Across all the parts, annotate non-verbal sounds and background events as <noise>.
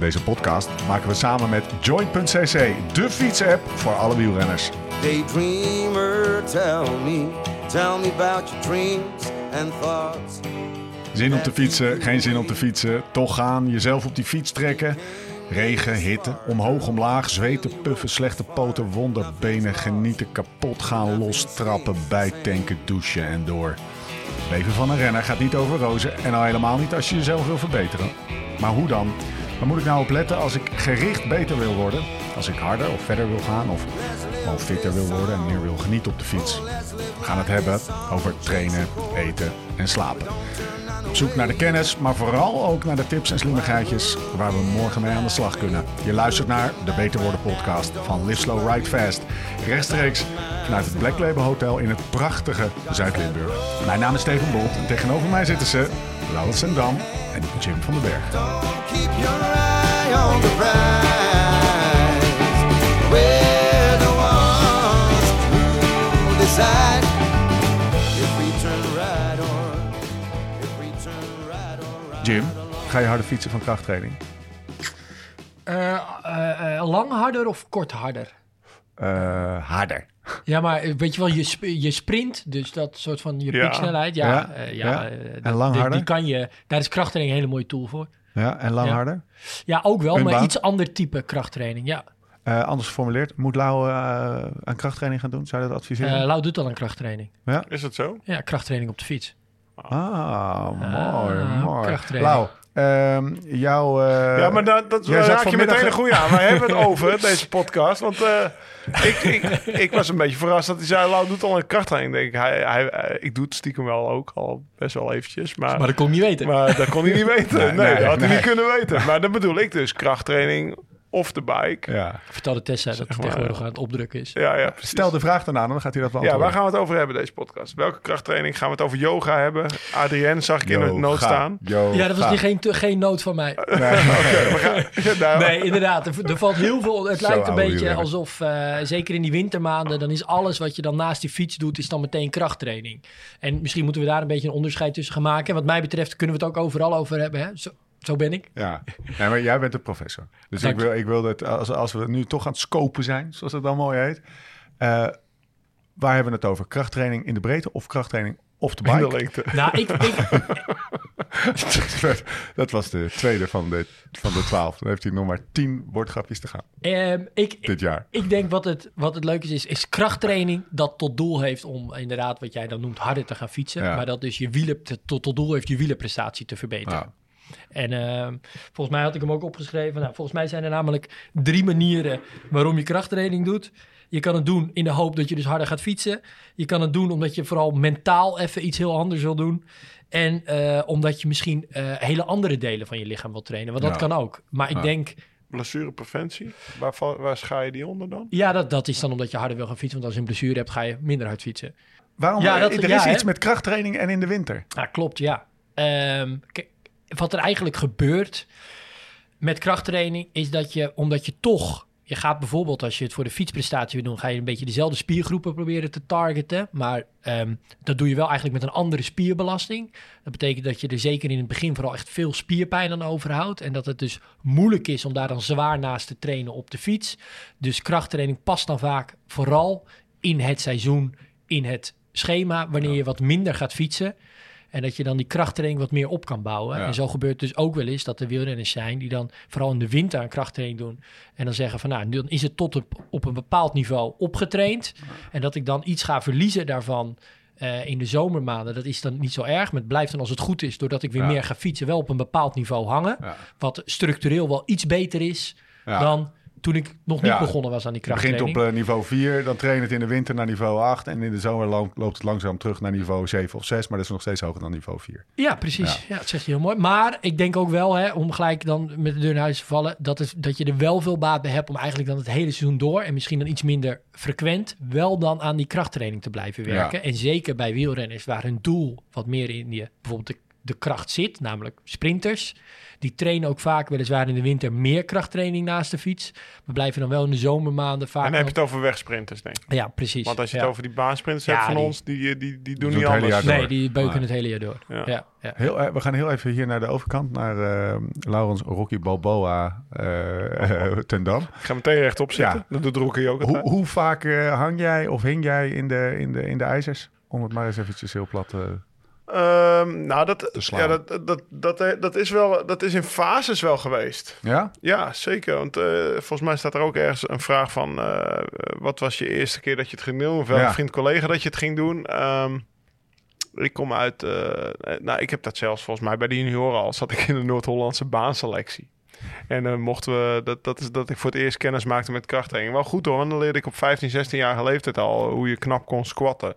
Deze podcast maken we samen met Joint.cc, de fietsapp voor alle wielrenners. Daydreamer, tell me, tell me about your dreams and thoughts. Zin om te fietsen, geen zin om te fietsen, toch gaan, jezelf op die fiets trekken. Regen, hitte, omhoog, omlaag, zweten, puffen, slechte poten, wonderbenen, genieten, kapot gaan, lostrappen, bijtanken, douchen en door. Leven van een renner gaat niet over rozen en al helemaal niet als je jezelf wil verbeteren. Maar hoe dan? Waar moet ik nou op letten als ik gericht beter wil worden? Als ik harder of verder wil gaan of gewoon fitter wil worden en meer wil genieten op de fiets? We gaan het hebben over trainen, eten en slapen. Op zoek naar de kennis, maar vooral ook naar de tips en slimmigheidjes waar we morgen mee aan de slag kunnen. Je luistert naar de Beter Worden podcast van Live Slow Ride Fast. Rechtstreeks vanuit het Black Label Hotel in het prachtige Zuid-Limburg. Mijn naam is Steven Bolt en tegenover mij zitten ze Laurens Dam en Jim van den Berg. Keep your eye on the prize. We're the ones who decide if we turn right or if we turn right or right. Jim, ga je harder fietsen van krachttraining? Eh, eh, eh, lang harder of kort harder? Eh, harder. Ja, maar weet je wel, je, sp- je sprint, dus dat soort van je Ja. pieksnelheid. Ja, Ja, eh, ja. ja. eh, En lang die, harder? Die kan je, daar is krachttraining een hele mooie tool voor. Ja, en lang Ja. harder? Ja, ook wel, Een maar iets ander type krachttraining. Ja, Eh, anders geformuleerd, moet Lau eh, aan krachttraining gaan doen? Zou je dat adviseren? Eh Lau doet al een krachttraining. Is dat zo? Ja, krachttraining op de fiets. Ah, mooi, Ah, mooi. krachttraining. Lau, ehm, jouw... eh, ja, maar dat, dat raak je vanmiddag- meteen een goede aan. Wij hebben het over, deze podcast. Want eh, ik, ik, ik was een beetje verrast dat hij zei... Lau doet al een krachttraining. Denk ik, hij, hij, eh, ik doe het stiekem wel ook al best wel eventjes. Maar, Maar dat kon je niet weten. maar dat kon hij niet weten. Nee, Nee, nee, dat had hij niet kunnen weten. Maar dat bedoel ik dus. Krachttraining of de bike. Ja, Ja. Vertelde Tessa dat hij maar, tegenwoordig ja. aan het opdrukken is. ja, precies. Stel de vraag daarna, dan gaat hij dat wel Ja, waar gaan we het over hebben, deze podcast? Welke krachttraining? Gaan we het over yoga hebben? Adrienne zag ik in het nood staan. Ja, dat was niet geen, noot van mij. <laughs> <laughs> Nou, Nee, inderdaad. Er, er valt heel veel. Het Zo lijkt een beetje alsof, eh, zeker in die wintermaanden, dan is alles wat je dan naast die fiets doet, is dan meteen krachttraining. En misschien moeten we daar een beetje een onderscheid tussen gaan maken. En wat mij betreft kunnen we het ook overal over hebben. Hè? Zo, zo ben ik. Ja, nee, maar jij bent de professor. Dus ik wil, ik wil dat als, als we nu toch aan het scopen zijn, zoals het dan mooi heet. eh, waar hebben we het over? Krachttraining in de breedte of krachttraining op de in de bike? lengte. <laughs> Nou, ik, ik, <laughs> dat was de tweede van de, van de twaalf. Dan heeft hij nog maar tien woordgrapjes te gaan ehm, ik, dit jaar. ik denk wat het, wat het leuke is, is, is krachttraining dat tot doel heeft om inderdaad, wat jij dan noemt, harder te gaan fietsen. Ja. Maar dat dus je wielen, tot, tot doel heeft je wielenprestatie te verbeteren. Ja. En ehm, volgens mij had ik hem ook opgeschreven. Nou, volgens mij zijn er namelijk drie manieren waarom je krachttraining doet. Je kan het doen in de hoop dat je dus harder gaat fietsen. Je kan het doen omdat je vooral mentaal even iets heel anders wil doen. En eh, omdat je misschien eh, hele andere delen van je lichaam wil trainen. Want dat Ja. kan ook. Maar ik Ja. denk, Blessurepreventie. Waar, waar schaar je die onder dan? ja, dat, dat is dan omdat je harder wil gaan fietsen. Want als je een blessure hebt, ga je minder hard fietsen. Waarom? Ja, dat- er ja, is hè? iets met krachttraining en in de winter. Ja, klopt, ja. Ehm, kijk, wat er eigenlijk gebeurt met krachttraining is dat je, omdat je toch, je gaat bijvoorbeeld als je het voor de fietsprestatie wil doen, ga je een beetje dezelfde spiergroepen proberen te targeten. Maar ehm, dat doe je wel eigenlijk met een andere spierbelasting. Dat betekent dat je er zeker in het begin vooral echt veel spierpijn aan overhoudt. En dat het dus moeilijk is om daar dan zwaar naast te trainen op de fiets. Dus krachttraining past dan vaak vooral in het seizoen, in het schema, wanneer je wat minder gaat fietsen. En dat je dan die krachttraining wat meer op kan bouwen. Ja. En zo gebeurt dus ook wel eens dat er wielrenners zijn die dan vooral in de winter aan krachttraining doen. En dan zeggen van nou, nu- dan is het tot op, op een bepaald niveau opgetraind. En dat ik dan iets ga verliezen daarvan eh, in de zomermaanden, dat is dan niet zo erg. Maar het blijft dan als het goed is, doordat ik weer Ja. meer ga fietsen, wel op een bepaald niveau hangen. Wat structureel wel iets beter is dan toen ik nog niet Ja. begonnen was aan die Je begint krachttraining. op eh, niveau 4, dan train je het in de winter naar niveau 8. En in de zomer loopt, het langzaam terug naar niveau 7 of 6. Maar dat is nog steeds hoger dan niveau 4. Ja, precies. Ja. dat zegt hij heel mooi. Maar ik denk ook wel, hè, om gelijk dan met de deur naar huis te vallen, dat, het, dat je er wel veel baat bij hebt om eigenlijk dan het hele seizoen door en misschien dan iets minder frequent wel dan aan die krachttraining te blijven werken. Ja. En zeker bij wielrenners waar hun doel wat meer in je, bijvoorbeeld de de kracht zit, namelijk sprinters. Die trainen ook vaak weliswaar in de winter meer krachttraining naast de fiets. We blijven dan wel in de zomermaanden vaak... En dan heb je het over wegsprinters, denk ik. Ja, precies. Want als je ja. het over die baansprinters Ja, hebt van die- ons, die, die, die, die doen niet anders. jaar Nee, die beuken het hele jaar door. Ja. Ja. Ja, Heel, eh, we gaan heel even hier naar de overkant, naar eh Laurens Rocky Balboa eh, eh, ten Dam. Ik ga meteen rechtop zitten. Ja. Dat doet Rocky ook Hoe, hoe vaak hang jij of hing jij in de, in, de, in de ijzers? Om het maar eens eventjes heel plat eh Ehm, nou, dat, ja, dat, dat, dat, dat, is wel, dat is in fases wel geweest. Ja? Ja, zeker. Want eh, volgens mij staat er ook ergens een vraag van... eh, wat was je eerste keer dat je het ging doen? Of welke Ja. vriend, collega dat je het ging doen? Ehm, ik kom uit... eh, nou, ik heb dat zelfs volgens mij bij de junioren al. Zat ik in de Noord-Hollandse baanselectie. En dan mochten we... Dat, dat is dat ik voor het eerst kennis maakte met krachttraining. Wel goed hoor, want dan leerde ik op 15, 16 jaar leeftijd al... hoe je knap kon squatten.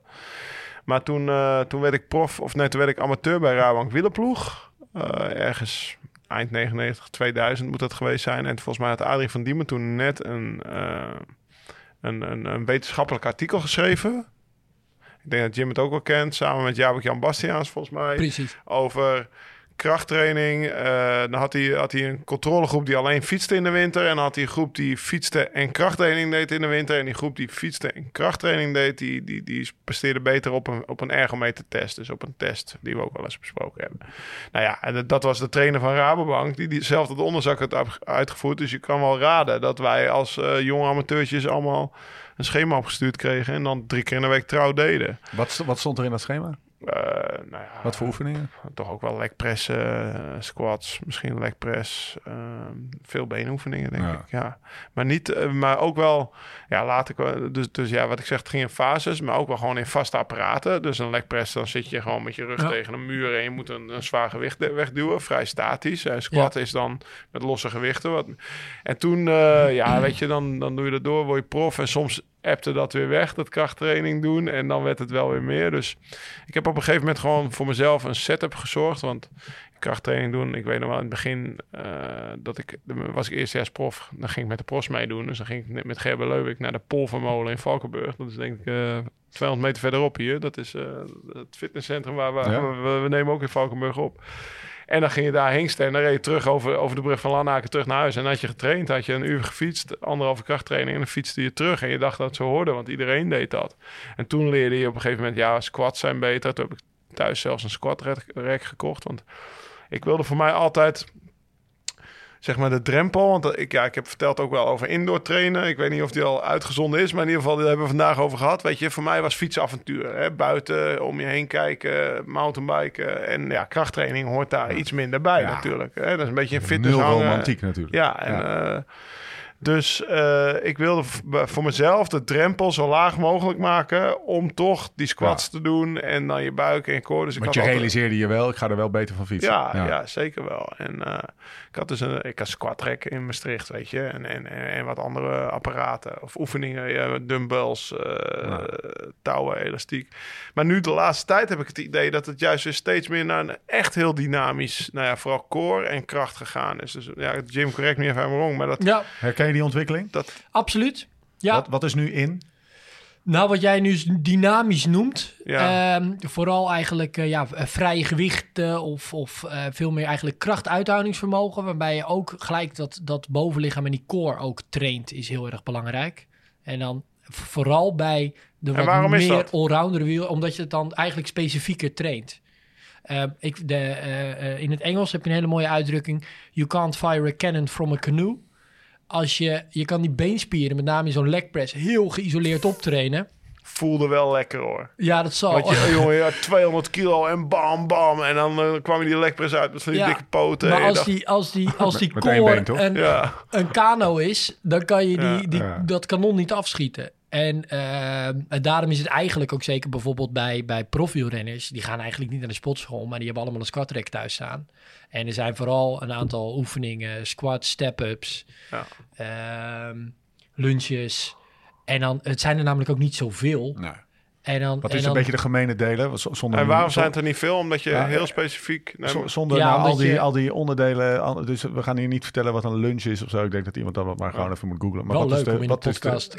Maar toen, eh, toen werd ik prof... Of nee, toen werd ik amateur bij Rabank Wielerploeg. Eh, ergens eind 99, 2000 moet dat geweest zijn. En volgens mij had Adrie van Diemen toen net een, eh, een, een, een wetenschappelijk artikel geschreven. Ik denk dat Jim het ook wel kent, samen met Jabek Jan Bastiaans volgens mij. precies. Over krachttraining. Eh, dan had hij, had hij een controlegroep die alleen fietste in de winter. En dan had hij een groep die fietste en krachttraining deed in de winter. En die groep die fietste en krachttraining deed, die, die, die presteerde beter op een, op een ergometertest. Dus op een test die we ook wel eens besproken hebben. Nou ja, en dat- was de trainer van Rabobank die, die zelf dat onderzoek had uitgevoerd. Dus je kan wel raden dat wij als eh, jonge amateurtjes allemaal een schema opgestuurd kregen. En dan drie keer in de week trouw deden. Wat, wat stond er in dat schema? Eh, nou ja, Wat voor oefeningen? toch ook wel legpressen, eh, squats, misschien legpress, ehm, veel beenoefeningen denk Ja. ik. Ja, maar niet, eh, maar ook wel, ja, laat ik, dus, dus ja, wat ik zeg, het ging in fases, maar ook wel gewoon in vaste apparaten. Dus een legpress, dan zit je gewoon met je rug Ja. tegen een muur en je moet een, een zwaar gewicht wegduwen, vrij statisch. En squat is dan met losse gewichten. Wat, en toen, eh, ja, weet je, dan, dan doe je dat door, word je prof en soms appte dat weer weg, dat krachttraining doen. En dan werd het wel weer meer. Dus ik heb op een gegeven moment gewoon voor mezelf een setup gezorgd. Want krachttraining doen, ik weet nog wel in het begin eh, dat ik, was ik eerstejaarsprof. Dan ging ik met de pros meedoen. Dus dan ging ik net met Gerber Leuwik naar de Polvermolen in Valkenburg. Dat is denk ik eh 200 meter verderop hier. Dat is eh, het fitnesscentrum waar we, Ja. we, we nemen ook in Valkenburg op. En dan ging je daar hengsten en dan reed je terug over, over de brug van Lanaken terug naar huis. En had je getraind, had je een uur gefietst, anderhalve krachttraining en dan fietste je terug. En je dacht dat het zo hoorde, want iedereen deed dat. En toen leerde je op een gegeven moment, ja, squats zijn beter. Toen heb ik thuis zelfs een squat rack gekocht, want ik wilde voor mij altijd zeg maar de drempel. Want ik, ja, ik heb verteld ook wel over indoor trainen. Ik weet niet of die al uitgezonden is, maar in ieder geval, daar hebben we vandaag over gehad. Weet je, voor mij was fietsavontuur. Hè? Buiten, om je heen kijken, mountainbiken. En ja, krachttraining hoort daar iets minder bij Ja. natuurlijk. Hè? Dat is een beetje een fitness hangen. romantiek natuurlijk. Ja, en, eh, dus eh, ik wilde voor mezelf de drempel zo laag mogelijk maken om toch die squats te doen en dan je buik en je core. Dus ik Want had je altijd- realiseerde je wel, ik ga er wel beter van fietsen. ja, ja. zeker wel. En eh, ik had dus een, ik had squat rack in Maastricht, weet je. En, en, en, wat andere apparaten of oefeningen, ja, dumbbells, eh, touwen, elastiek. Maar nu de laatste tijd heb ik het idee dat het juist weer steeds meer naar een echt heel dynamisch, nou ja, vooral core en kracht gegaan is. Dus ja, Jim, correct me even wrong, maar dat, Ja, Herken je die ontwikkeling? dat absoluut. Ja, Wat, wat is nu in? nou wat jij nu dynamisch noemt, Ja. ehm, vooral eigenlijk eh, ja, v- vrije gewichten of, of eh, veel meer eigenlijk krachtuithoudingsvermogen, waarbij je ook gelijk dat, dat bovenlichaam en die core ook traint, is heel erg belangrijk. En dan vooral bij de wat waarom is meer allrounder wiel, omdat je het dan eigenlijk specifieker traint. Ehm, ik, de, eh, eh, in het Engels heb je een hele mooie uitdrukking: You can't fire a cannon from a canoe. Als je, je kan die beenspieren, met name in zo'n leg press, heel geïsoleerd optrainen. voelde wel lekker hoor. Ja, dat zal. Want je, <laughs> jongen, had 200 kilo en bam, bam. En dan eh, kwam je die lekpress uit met van die Ja, dikke poten. maar als dacht, die, als die, <laughs> als die toch? een, Ja, een kano is, dan kan je die, Ja, die, ja. dat kanon niet afschieten. En eh, en daarom is het eigenlijk ook zeker bijvoorbeeld bij, bij profielrenners. Die gaan eigenlijk niet naar de sportschool, maar die hebben allemaal een squat rack thuis staan. En er zijn vooral een aantal oefeningen, squats, step-ups, Ja. ehm, lunches. En dan, het zijn er namelijk ook niet zoveel. Nou, En dan, wat en is dan, een beetje de gemene delen? Zonder, En waarom zijn het er niet veel? Omdat je Ja, heel specifiek... Maar- Zonder Ja, nou, al, die, je- al die onderdelen. al- Dus we gaan hier niet vertellen wat een lunch is of zo. Ik denk dat iemand dat maar gewoon even moet googlen. Maar wel wat leuk is de, om in de wat is de- podcast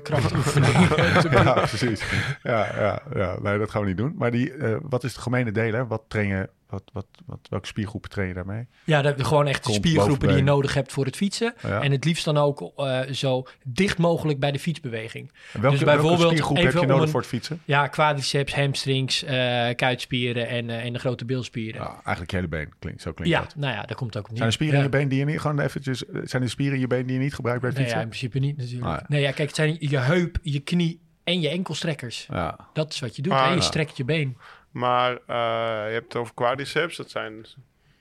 <laughs> ja, precies. Ja, ja, ja, nee, dat gaan we niet doen. Maar die, eh, wat is de gemene delen? Wat train je wat, wat, wat, welke spiergroepen train je daarmee? Ja, dat, gewoon echt de spiergroepen die je nodig hebt voor het fietsen. Ja. En het liefst dan ook eh, zo dicht mogelijk bij de fietsbeweging. En welke, Dus welke bijvoorbeeld spiergroep heb je nodig een- voor het fietsen? Ja, quadriceps, hamstrings, eh, kuitspieren en, eh, en de grote bilspieren. Ja, eigenlijk je hele been. Klinkt, zo klinkt Ja, dat. nou ja, daar komt het ook op. Zijn er spieren in je been die je niet gewoon eventjes... Zijn er spieren in je been die je niet gebruikt bij het Nee, ja, fietsen? in principe niet natuurlijk. Ah. Nee, ja, kijk, het zijn je heup, je knie en je enkelstrekkers. Ja. Dat is wat je doet. Ah? Je strekt je been. Maar eh, je hebt het over quadriceps. Dat zijn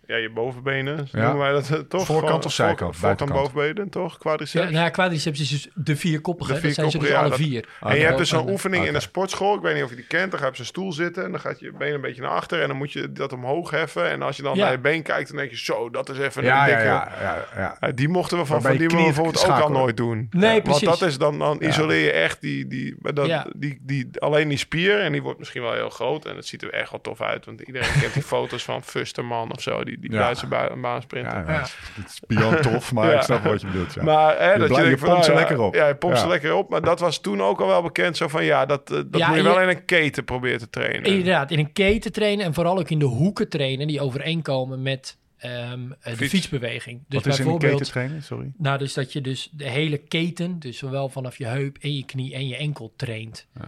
ja, je bovenbenen. Ja. Noemen wij dat eh, toch? Voorkant of zijkant? Voorkant, bovenbenen, toch? Ja, Quadriceps. nou ja, quadriceps is dus de vierkoppige. De dat zijn ze dus ja, alle dat- vier. en je hebt dus zo'n oefening in een sportschool. Ik weet niet of je die kent. Dan ga je op zo'n stoel zitten en dan gaat je been een beetje naar achter. En dan moet je dat omhoog heffen. En als je dan Ja. naar je been kijkt, dan denk je zo, dat is even Ja, een dikke... ja, ja, ja. Ja, die mochten we van, van die we bijvoorbeeld ook al nooit doen. Nee, Ja, precies. Want dat is dan, dan isoleer je echt die, die, dat, Ja. die, die, alleen die spier. En die wordt misschien wel heel groot. En het ziet er echt wel tof uit. Want iedereen kent die <laughs> foto's van Fusterman of zo. Die, die Ja. Duitse baan, baansprinter. Ja, ja, Het is beyond tof, maar Ja. ik snap wat je bedoelt. Ja. Maar hè, Je dat blij- je, je denkt van, pompt ze nou ja, lekker op. Ja, je pompt ze Ja. lekker op. Maar dat was toen ook al wel bekend. Zo van ja, dat, eh, dat Ja, moet je wel in een keten proberen te trainen. Inderdaad, in een keten trainen en vooral ook in de hoeken trainen die overeenkomen met ehm, eh, de Fiets. fietsbeweging. Dus wat is in een bijvoorbeeld, keten trainen? Sorry. nou, dus dat je dus de hele keten, dus zowel vanaf je heup en je knie en je enkel traint. Je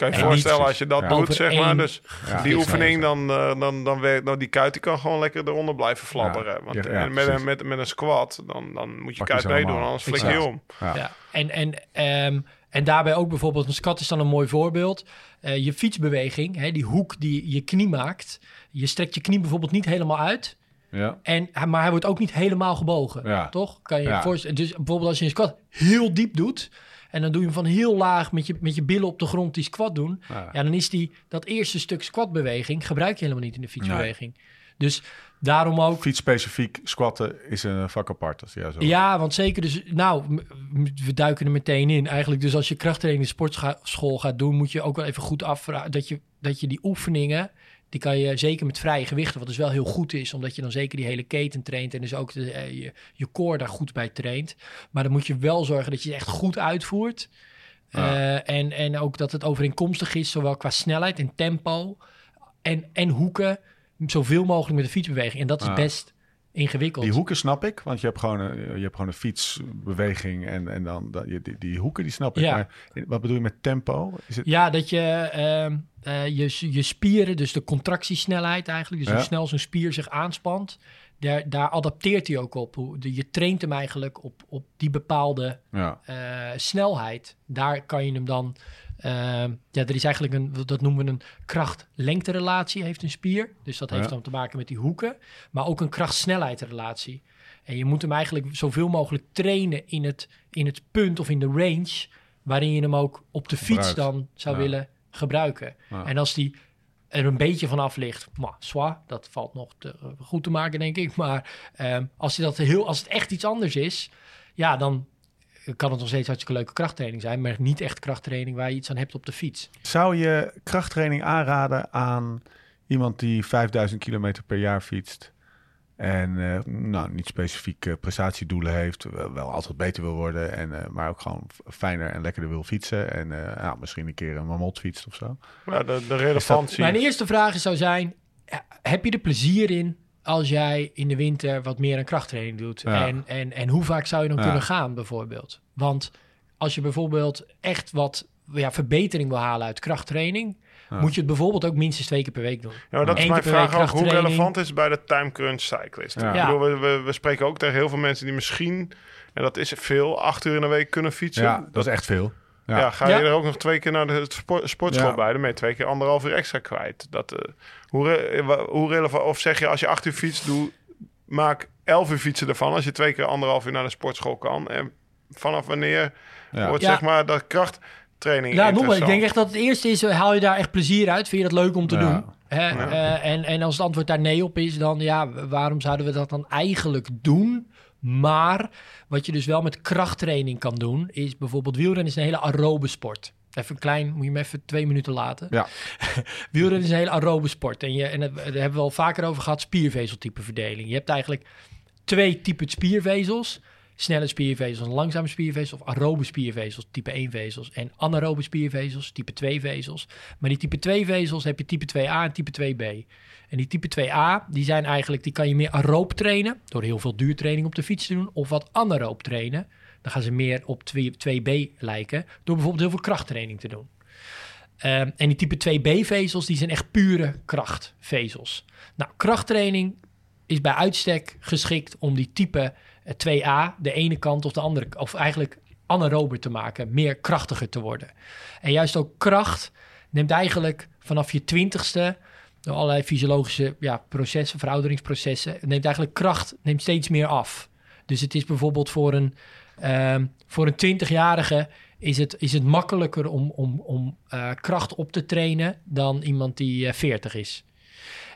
kan je En voorstellen als je dat Ja. doet, Over zeg maar. Dus Ja, die oefening, het. dan, eh, dan, dan werkt nou, die kuit die kan gewoon lekker eronder blijven flapperen. Ja, Want ja, ja, en met, een, met, met een squat, dan, dan moet je Pak kuit meedoen, anders flik je om. Ja. Ja. En, en, ehm, en daarbij ook bijvoorbeeld, een squat is dan een mooi voorbeeld. Eh, je fietsbeweging, hè, die hoek die je knie maakt. Je strekt je knie bijvoorbeeld niet helemaal uit. Ja. En, maar hij wordt ook niet helemaal gebogen. Ja. Toch? Kan je je Ja. voorstellen. Dus bijvoorbeeld als je een squat heel diep doet. En dan doe je hem van heel laag met je, met je billen op de grond die squat doen. Ja. Ja, dan is die, dat eerste stuk squatbeweging gebruik je helemaal niet in de fietsbeweging. Dus daarom ook. Fietsspecifiek squatten is een vak apart. Ja, zo. Ja, want zeker dus... Nou, we duiken er meteen in. Eigenlijk dus als je krachttraining in de sportschool gaat doen... moet je ook wel even goed afvragen... dat je, dat je die oefeningen... die kan je zeker met vrije gewichten... wat dus wel heel goed is... omdat je dan zeker die hele keten traint... en dus ook de, eh, je, je core daar goed bij traint. Maar dan moet je wel zorgen dat je het echt goed uitvoert... Ja. Eh, en, en ook dat het overeenkomstig is, zowel qua snelheid en tempo en, en hoeken, zoveel mogelijk met de fietsbeweging. En dat is Ja. best ingewikkeld. Die hoeken snap ik, want je hebt gewoon een, je hebt gewoon een fietsbeweging en, en dan dat, die, die hoeken die snap ik. Ja. Maar wat bedoel je met tempo? Is het, Ja, dat je ehm, eh, je, je spieren, dus de contractiesnelheid eigenlijk, dus Ja. hoe snel zo'n spier zich aanspant, daar, daar adapteert hij ook op. Hoe- de- Je traint hem eigenlijk op, op die bepaalde ja. eh, snelheid. Daar kan je hem dan. Ehm, ja, er is eigenlijk een, dat noemen we een kracht-lengte-relatie, heeft een spier. Dus dat heeft Ja. dan te maken met die hoeken. Maar ook een kracht-snelheid-relatie. En je moet hem eigenlijk zoveel mogelijk trainen in het, in het punt of in de range. waarin je hem ook op de fiets Gebruikt. dan zou Ja. willen gebruiken. Ja. En als die er een beetje vanaf ligt, maar zwaar, dat valt nog te, goed te maken, denk ik. Maar ehm, als, dat heel, als het echt iets anders is, ja, dan kan het nog steeds hartstikke leuke krachttraining zijn, maar niet echt krachttraining waar je iets aan hebt op de fiets. Zou je krachttraining aanraden aan iemand die 5000 kilometer per jaar fietst? En eh, nou, niet specifiek eh, prestatiedoelen heeft, wel, wel altijd beter wil worden, en, eh, maar ook gewoon fijner en lekkerder wil fietsen. En eh, ja, misschien een keer een mamot fietst of zo. Ja, de, de relevantie. Mijn eerste vraag zou zijn, heb je er plezier in als jij in de winter wat meer aan krachttraining doet? Ja. En, en, en hoe vaak zou je dan Ja. kunnen gaan bijvoorbeeld? Want als je bijvoorbeeld echt wat ja, verbetering wil halen uit krachttraining... Ja. moet je het bijvoorbeeld ook minstens twee keer per week doen. Ja, maar dat is mijn vraag ook. Hoe relevant is het bij de time crunch cyclist? Ja. Ik bedoel, we, we, we spreken ook tegen heel veel mensen die misschien, en dat is veel, acht uur in de week kunnen fietsen. Ja, dat is echt veel. Ja, Ja. ga je Ja. er ook nog twee keer naar de sport, sportschool Ja. bij, dan ben je twee keer anderhalf uur extra kwijt. Dat, eh, hoe, re- wa- hoe relevant, of zeg je als je acht uur fietst, doe, maak elf uur fietsen ervan als je twee keer anderhalf uur naar de sportschool kan. En vanaf wanneer Ja. wordt Ja. zeg maar dat krachttraining Ja, noem maar. Ik denk echt dat het eerste is, eh, haal je daar echt plezier uit? Vind je dat leuk om te Ja. doen? Hè? Eh, en, en als het antwoord daar nee op is, dan ja, waarom zouden we dat dan eigenlijk doen? Maar wat je dus wel met krachttraining kan doen, is bijvoorbeeld wielrennen is een hele aerobe sport. Even een klein, moet je me even twee minuten laten. Ja. <laughs> Wielrennen is een hele aerobe sport. En, je, en daar hebben we al vaker over gehad, spiervezeltype verdeling. Je hebt eigenlijk twee typen spiervezels. Snelle spiervezels langzame spiervezels, of aerobe spiervezels, type 1 vezels, en anaerobe spiervezels, type 2 vezels. Maar die type 2 vezels heb je type 2a en type 2b. En die type 2a, die zijn eigenlijk, die kan je meer aeroop trainen, door heel veel duurtraining op de fiets te doen, of wat anaeroop trainen. Dan gaan ze meer op 2, 2b lijken, door bijvoorbeeld heel veel krachttraining te doen. Ehm, en die type 2b-vezels, die zijn echt pure krachtvezels. Nou, krachttraining is bij uitstek geschikt om die type 2a, de ene kant of de andere, of eigenlijk anaerober te maken, meer krachtiger te worden. En juist ook kracht neemt eigenlijk vanaf je twintigste, door allerlei fysiologische ja, processen, verouderingsprocessen, neemt eigenlijk kracht neemt steeds meer af. Dus het is bijvoorbeeld voor een, ehm, voor een 20-jarige is het, is het makkelijker om, om, om eh, kracht op te trainen dan iemand die eh, 40 is.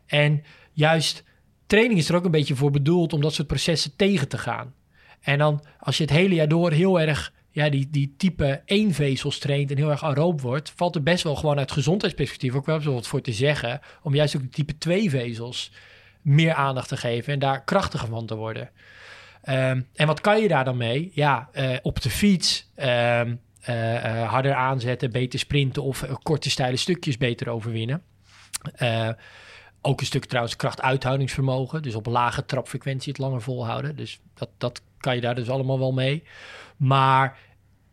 En juist training is er ook een beetje voor bedoeld om dat soort processen tegen te gaan. En dan als je het hele jaar door heel erg ja, die, die type 1 vezels traint en heel erg aeroob wordt, valt er best wel gewoon uit gezondheidsperspectief ook wel wat voor te zeggen. Om juist ook de type 2 vezels meer aandacht te geven en daar krachtiger van te worden. Ehm, en wat kan je daar dan mee? Ja, eh, op de fiets ehm, eh, eh, harder aanzetten, beter sprinten of korte steile stukjes beter overwinnen. Ook een stuk trouwens krachtuithoudingsvermogen. Dus op lage trapfrequentie het langer volhouden. Dus dat, dat kan je daar dus allemaal wel mee. Maar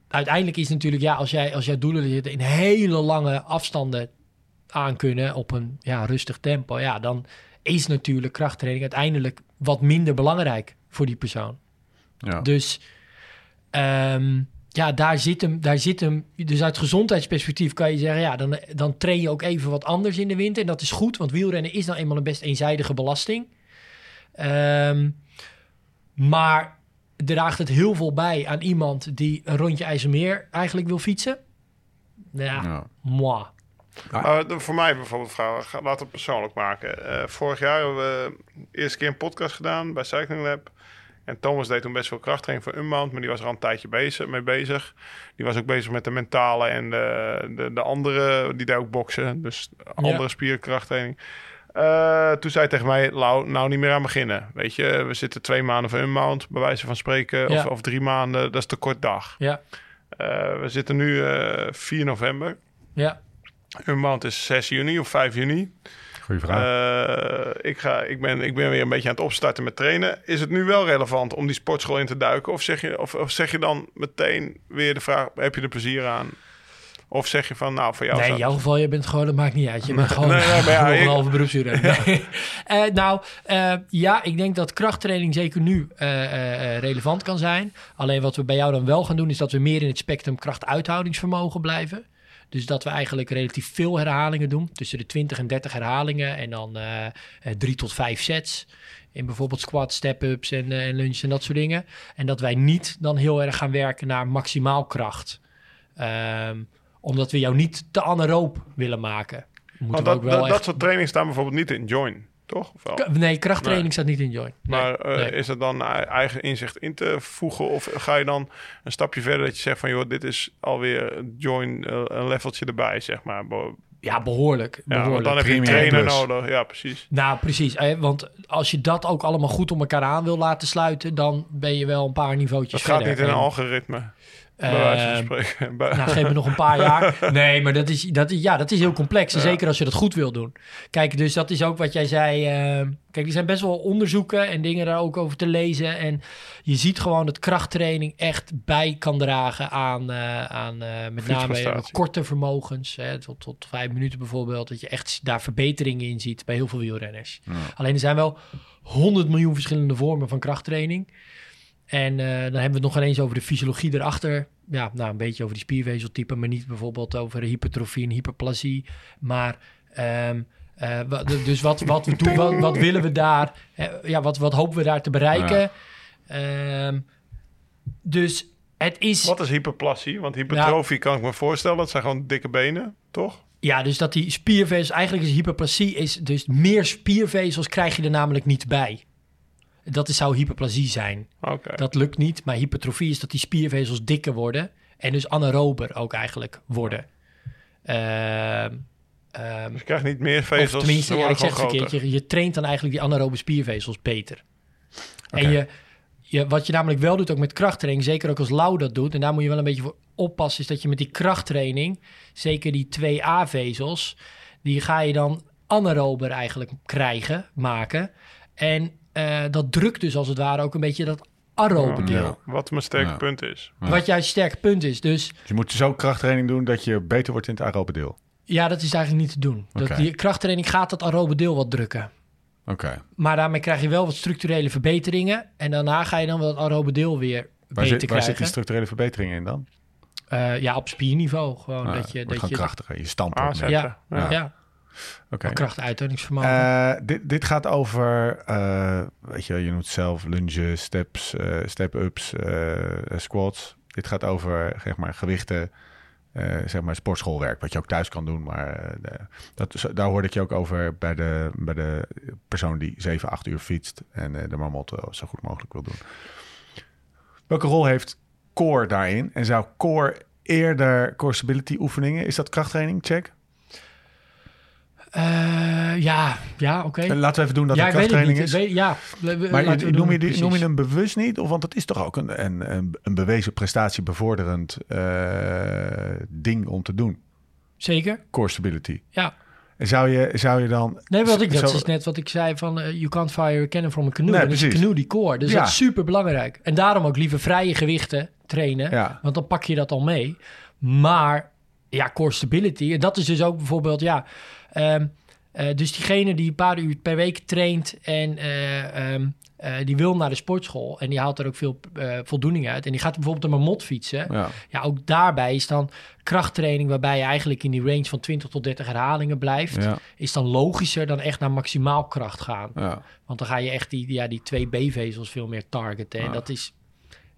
uiteindelijk is natuurlijk, ja, als, jij, als jouw doelen zitten in hele lange afstanden aan kunnen op een ja, rustig tempo, ja, dan is natuurlijk krachttraining uiteindelijk wat minder belangrijk voor die persoon. Ja. Dus ehm, ja, daar zit, hem, daar zit hem. Dus uit gezondheidsperspectief kan je zeggen, ja, dan, dan train je ook even wat anders in de winter. En dat is goed, want wielrennen is nou eenmaal een best eenzijdige belasting. Ehm, maar draagt het heel veel bij aan iemand die een rondje IJsselmeer eigenlijk wil fietsen? Ja, Ja. moi. Maar de- voor mij bijvoorbeeld, vrouw, we het persoonlijk maken. Eh, vorig jaar hebben we de eerste keer een podcast gedaan bij Cycling Lab. En Thomas deed toen best veel krachttraining voor Unbound, maar die was er al een tijdje bezig, mee bezig. Die was ook bezig met de mentale en de, de, de andere, die deed ook boksen, dus andere spierkrachttraining. Eh, toen zei hij tegen mij, Lau, nou niet meer aan beginnen. Weet je, we zitten twee maanden voor Unbound, bij wijze van spreken, Ja. of, of drie maanden, dat is te kort dag. Ja, Eh, we zitten nu eh 4 november. ja. Unbound is 6 juni of 5 juni. Goeie vraag. Eh, ik, ga, ik, ben, ik ben weer een beetje aan het opstarten met trainen. Is het nu wel relevant om die sportschool in te duiken? Of zeg je, of, of zeg je dan meteen weer de vraag, heb je er plezier aan? Of zeg je van, nou, voor jou... Nee, in jouw geval, je bent gewoon, dat maakt niet uit. Je <laughs> bent gewoon nee, nee, maar ja, <laughs> nog een ik- halve beroepsduur. <laughs> Nee. Eh, nou, eh, ja, ik denk dat krachttraining zeker nu eh, eh, eh, relevant kan zijn. Alleen wat we bij jou dan wel gaan doen, is dat we meer in het spectrum krachtuithoudingsvermogen blijven. Dus dat we eigenlijk relatief veel herhalingen doen. Tussen de 20 en 30 herhalingen. En dan eh eh, drie tot vijf sets. In bijvoorbeeld squat, step-ups en, eh, en lunges en dat soort dingen. En dat wij niet dan heel erg gaan werken naar maximaal kracht. Ehm, omdat we jou niet te anaeroop willen maken. Moeten Want we dat, ook wel dat, soort trainingen staan bijvoorbeeld niet in Join, toch? Of wel? Nee, krachttraining Nee. staat niet in join. Nee, Maar eh, nee. is er dan ei- eigen inzicht in te voegen? Of ga je dan een stapje verder dat je zegt van... joh, dit is alweer een join, eh, een leveltje erbij, zeg maar. Bo- Ja, behoorlijk. Ja, want behoorlijk. dan heb je een trainer plus. nodig. Ja, precies. Nou, precies. eh, Want als je dat ook allemaal goed om elkaar aan wil laten sluiten, dan ben je wel een paar niveautjes Dat gaat verder. niet in een En, algoritme, ehm. Bij- Nou, geef me nog een paar jaar. <laughs> Nee, maar dat is, dat is, ja, dat is heel complex. En Ja. Zeker als je dat goed wil doen. Kijk, dus dat is ook wat jij zei. eh, kijk, er zijn best wel onderzoeken en dingen daar ook over te lezen. En je ziet gewoon dat krachttraining echt bij kan dragen aan, eh, aan eh, met name korte vermogens. Hè, tot, tot vijf minuten bijvoorbeeld. Dat je echt daar verbeteringen in ziet bij heel veel wielrenners. Ja. Alleen er zijn wel 100 miljoen verschillende vormen van krachttraining. En eh, dan hebben we het nog ineens over de fysiologie erachter. Ja, nou, een beetje over die spiervezeltypen, maar niet bijvoorbeeld over hypertrofie en hyperplasie. Maar, ehm, eh, dus wat, wat, we doen, wat, wat willen we daar, eh, ja, wat, wat hopen we daar te bereiken? Ehm, dus het is, Wat is hyperplasie? Want hypertrofie kan ik me voorstellen. Dat zijn gewoon dikke benen, toch? ja, dus dat die spiervezels, eigenlijk is hyperplasie, is dus meer spiervezels krijg je er namelijk niet bij. Dat is, zou hyperplasie zijn. Dat lukt niet, maar hypertrofie is dat die spiervezels dikker worden en dus anaerober ook eigenlijk worden. Ehm, Dus je krijgt niet meer of vezels. tenminste, ze ja, worden ik zeg het verkeerd, groter. je, je traint dan eigenlijk die anaerobe spiervezels beter. En je, je, wat je namelijk wel doet, ook met krachttraining, zeker ook als Lau dat doet, en daar moet je wel een beetje voor oppassen, is dat je met die krachttraining, zeker die 2A-vezels, die ga je dan anaerober eigenlijk krijgen, maken. En eh, dat drukt dus als het ware ook een beetje dat aerobe deel. Ja. Wat mijn sterke Ja. punt is. Ja. Wat juist sterk punt is. Dus Dus je moet zo krachttraining doen dat je beter wordt in het aerobe deel. ja, dat is eigenlijk niet te doen. Dat die krachttraining gaat dat aerobe deel wat drukken. Oké. Maar daarmee krijg je wel wat structurele verbeteringen. En daarna ga je dan wel dat aerobe deel weer Waar, beter zit, waar krijgen. zit die structurele verbeteringen in dan? Eh, ja, op spierniveau. Gewoon Ah, dat je... Dat gewoon je krachtiger. Je Aanzetten. meer. Ja, Ja. Oké. krachtuithoudingsvermogen. Eh, dit, dit gaat over, eh, weet je, je noemt zelf lunges, steps, eh, step-ups, squats. Dit gaat over, zeg maar, gewichten, zeg maar, sportschoolwerk, wat je ook thuis kan doen. Maar dat, daar hoorde ik je ook over bij de, bij de persoon die 7, 8 uur fietst en de marmot zo goed mogelijk wil doen. Welke rol heeft core daarin? En zou core eerder core stability oefeningen, is dat krachttraining? Check. Eh, ja, ja, oké. En laten we even doen dat ja, het krachttraining is. Weet- ja, Maar noem, je die, noem je hem bewust niet? Of, want het is toch ook een, een, een, bewezen prestatiebevorderend eh, ding om te doen. Zeker, Core stability. ja. En zou je, zou je dan... Nee, wat ik, dat zo- is net wat ik zei van... eh, you can't fire a cannon from a canoe. Nee, dat is precies. canoe die core. Dus Ja. dat is super belangrijk. En daarom ook liever vrije gewichten trainen. Ja. Want dan pak je dat al mee. Maar ja, core stability. En dat is dus ook bijvoorbeeld, ja... ehm, eh, dus diegene die een paar uur per week traint en eh, ehm, eh, die wil naar de sportschool en die haalt er ook veel voldoening uit. En die gaat bijvoorbeeld een marmot fietsen. Ja, Ja, ook daarbij is dan krachttraining waarbij je eigenlijk in die range van 20 tot 30 herhalingen blijft. ja, Is dan logischer dan echt naar maximaal kracht gaan. ja. Want dan ga je echt die, ja, die twee B-vezels veel meer targeten. En dat is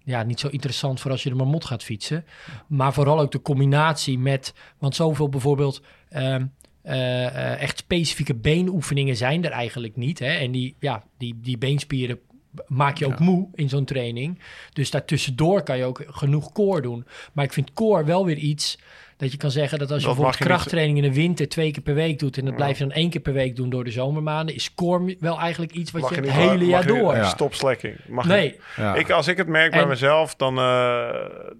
ja, niet zo interessant voor als je de marmot gaat fietsen. Maar vooral ook de combinatie met... Want zoveel bijvoorbeeld... ehm, eh, eh, echt specifieke beenoefeningen zijn er eigenlijk niet. Hè? En die, ja, die, die beenspieren maak je ook moe in zo'n training. Dus daartussendoor kan je ook genoeg core doen. Maar ik vind core wel weer iets dat je kan zeggen dat als je Dat bijvoorbeeld mag je niet- krachttraining in de winter twee keer per week doet en dat blijf je dan één keer per week doen door de zomermaanden, is core wel eigenlijk iets wat Mag je je het niet- hele mag jaar je door. Ja. Stop slacking. Mag Nee, ja. Ik, als ik het merk bij mezelf, dan, eh,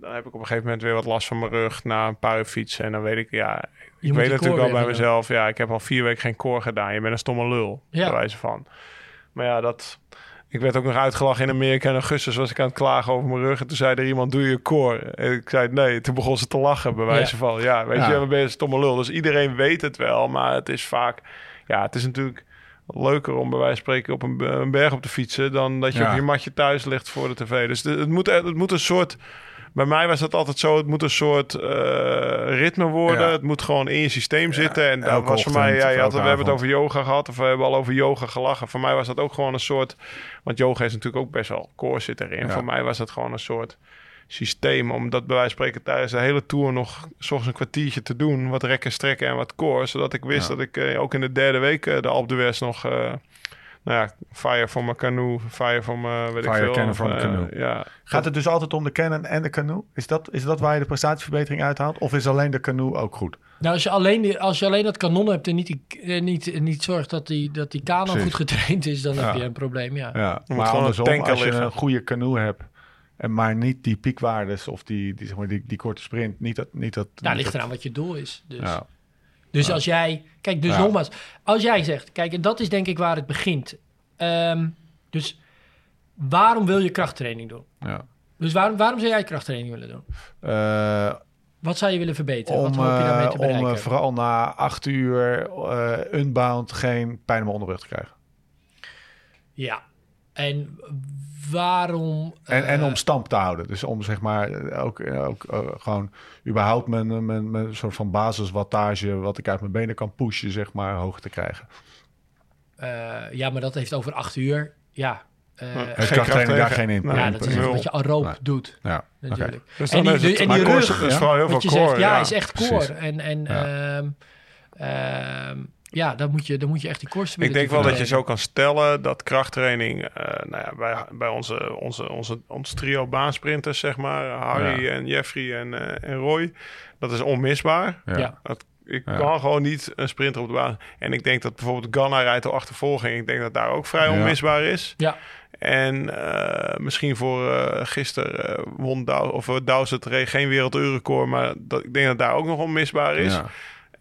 dan heb ik op een gegeven moment weer wat last van mijn rug na een paar uur fietsen. En dan weet ik, ja, ik moet weet natuurlijk al bij doen. mezelf, ja, ik heb al vier weken geen core gedaan. Je bent een stomme lul, Ja. bij wijze van. Maar ja, dat... Ik werd ook nog uitgelachen in Amerika in augustus was ik aan het klagen over mijn rug. En toen zei er iemand, doe je core? En ik zei nee. Toen begon ze te lachen, bij wijze Ja. van. Ja, weet Ja. je, dan ben je een stomme lul. Dus iedereen weet het wel, maar het is vaak... Ja, het is natuurlijk leuker om bij wijze van spreken op een, een berg op te fietsen... dan dat je Ja. op je matje thuis ligt voor de tv. Dus de- het, moet, het moet een soort... Bij mij was dat altijd zo. Het moet een soort eh, ritme worden. Ja. Het moet gewoon in je systeem zitten. En dat was voor mij... Ja, je had, we hebben het over yoga gehad. Of we hebben al over yoga gelachen. Voor mij was dat ook gewoon een soort... Want yoga is natuurlijk ook best wel core zit erin. Voor mij was dat gewoon een soort systeem. Om dat bij wijze van spreken tijdens de hele tour nog... s ochtends een kwartiertje te doen. Wat rekken, strekken en wat core. Zodat ik wist dat ik eh, ook in de derde week eh, de Alpe d'Huez nog... nou ja, fire voor mijn canoe, fire voor mijn, weet ik Fire veel. cannon eh, canoe. Ja, Gaat het dus altijd om de cannon en de canoe? Is dat, is dat waar je de prestatieverbetering uithaalt? Of is alleen de canoe ook goed? Nou, als je alleen, als je alleen dat kanon hebt en niet, die, eh, niet, niet zorgt dat die, dat die kanon Precies. goed getraind is, dan Ja. heb je een probleem, ja. Maar gewoon een andersom, als je liggen. een goede canoe hebt... En maar niet die piekwaardes of die, die, zeg maar, die, die korte sprint. Niet dat... Niet dat Nou, niet ligt dat- eraan wat je doel is. Dus, Ja. Dus als jij... Kijk, dus Ja. nogmaals. Als jij zegt... Kijk, en dat is denk ik waar het begint. Ehm, dus waarom wil je krachttraining doen? ja. Dus waarom, waarom zou jij krachttraining willen doen? Eh, Wat zou je willen verbeteren? om, Wat hoop je daarmee eh, te om bereiken? eh, vooral na acht uur uh, unbound geen pijn in mijn onderrug te krijgen. Ja. En waarom... En, en eh, om stamp te houden. Dus om zeg maar eh, ook, eh, ook eh, gewoon überhaupt mijn, mijn, mijn soort van basiswattage... wat ik uit mijn benen kan pushen, zeg maar, hoog te krijgen. eh, ja, maar dat heeft over acht uur... Ja, eh, Geen krachttraining daar geen in? ja dat is wat je aeroop Nee. doet. Ja. Natuurlijk. Dus En die, is het, en die rug, is- ja, vooral heel veel core. zegt, ja, ja. is echt precies. core. En, en Ja. ja, ja dan, moet je, dan moet je echt die core Ik denk wel dat je zo kan stellen dat krachttraining, eh, nou ja, bij, bij onze, onze, onze, ons trio baansprinters, zeg maar, Harry Ja. en Jeffrey en, eh, en Roy, dat is onmisbaar. Ja. Dat, ik Ja. kan gewoon niet een sprinter op de baan. En ik denk dat bijvoorbeeld Ganna rijdt de achtervolging. Ik denk dat daar ook vrij Ja. onmisbaar is. Ja, En eh, misschien voor gisteren eh, won Douw, of uh, Dowsett geen werelduurrecord, maar dat, ik denk dat daar ook nog onmisbaar is. Ja.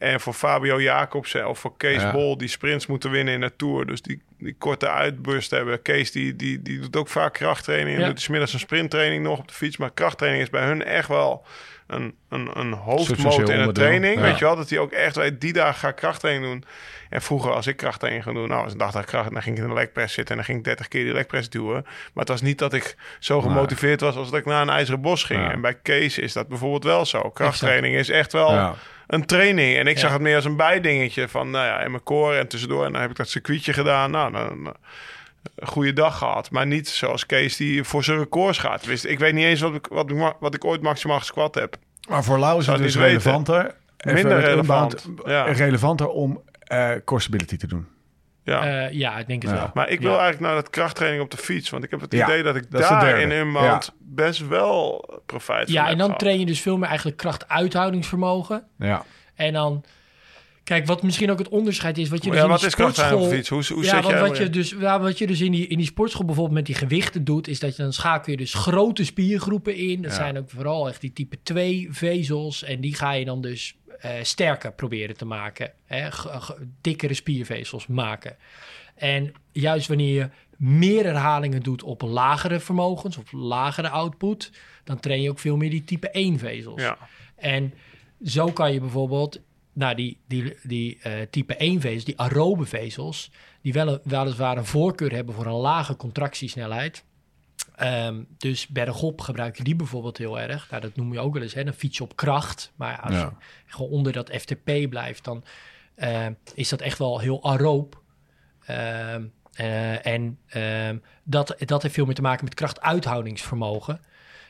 En voor Fabio Jacobsen of voor Kees Ja. Bol, die sprints moeten winnen in de Tour. Dus die, die korte uitburst hebben. Kees die, die, die doet ook vaak krachttraining. En Ja. doet 's middags een sprinttraining nog op de fiets. Maar krachttraining is bij hun echt wel een, een, een hoofdmoot in de training. ja. Weet je wel, dat hij ook echt weet, die dagen ga ik krachttraining doen. En vroeger als ik krachttraining ging doen, nou, als een dag dat ik kracht, dan ging ik in de legpress zitten en dan ging ik 30 keer die legpress duwen. Maar het was niet dat ik zo gemotiveerd was als dat ik naar een ijzeren bos ging. Ja. En bij Kees is dat bijvoorbeeld wel zo. Krachttraining is echt wel Ja. Een training. En ik Ja. zag het meer als een bijdingetje van, nou ja, in mijn core en tussendoor. En dan heb ik dat circuitje gedaan. Nou, dan, dan- een goede dag gehad. Maar niet zoals Kees die voor zijn records gaat. Wist, ik weet niet eens wat ik, wat ik, wat ik ooit maximaal gesquat heb. Maar voor Lau is het dus relevanter. Minder relevant, inbound, ja. Relevanter om eh core stability te doen. Ja. Eh, ja, ik denk het Ja. wel. maar ik wil Ja. eigenlijk naar dat krachttraining op de fiets. Want ik heb het Ja, idee dat ik dat daar in inbound best wel profijt van Ja, en dan gehad. train je dus veel meer eigenlijk krachtuithoudingsvermogen. Ja. En dan, kijk, wat misschien ook het onderscheid is, wat je dus ja, in wat die is krachttraining op de sportschool... fiets? Hoe, hoe ja, want wat je, dus, ja, wat je dus in die, in die sportschool bijvoorbeeld met die gewichten doet, is dat je dan schakel je dus grote spiergroepen in. Dat Ja. zijn ook vooral echt die type 2 vezels. En die ga je dan dus sterker proberen te maken. Hè? Dikkere spiervezels maken. En juist wanneer je meer herhalingen doet op lagere vermogens of lagere output, dan train je ook veel meer die type 1 vezels. Ja. En zo kan je bijvoorbeeld, nou die, die, die eh, type 1 vezels, die aerobe vezels, die wel, weliswaar een voorkeur hebben voor een lage contractiesnelheid. Ehm, dus bergop gebruik je die bijvoorbeeld heel erg. Nou, dat noem je ook wel eens, hè, een fiets op kracht. Maar als Ja. je gewoon onder dat FTP blijft, dan eh, is dat echt wel heel aeroob. Ehm, eh, en ehm, dat, dat heeft veel meer te maken met krachtuithoudingsvermogen.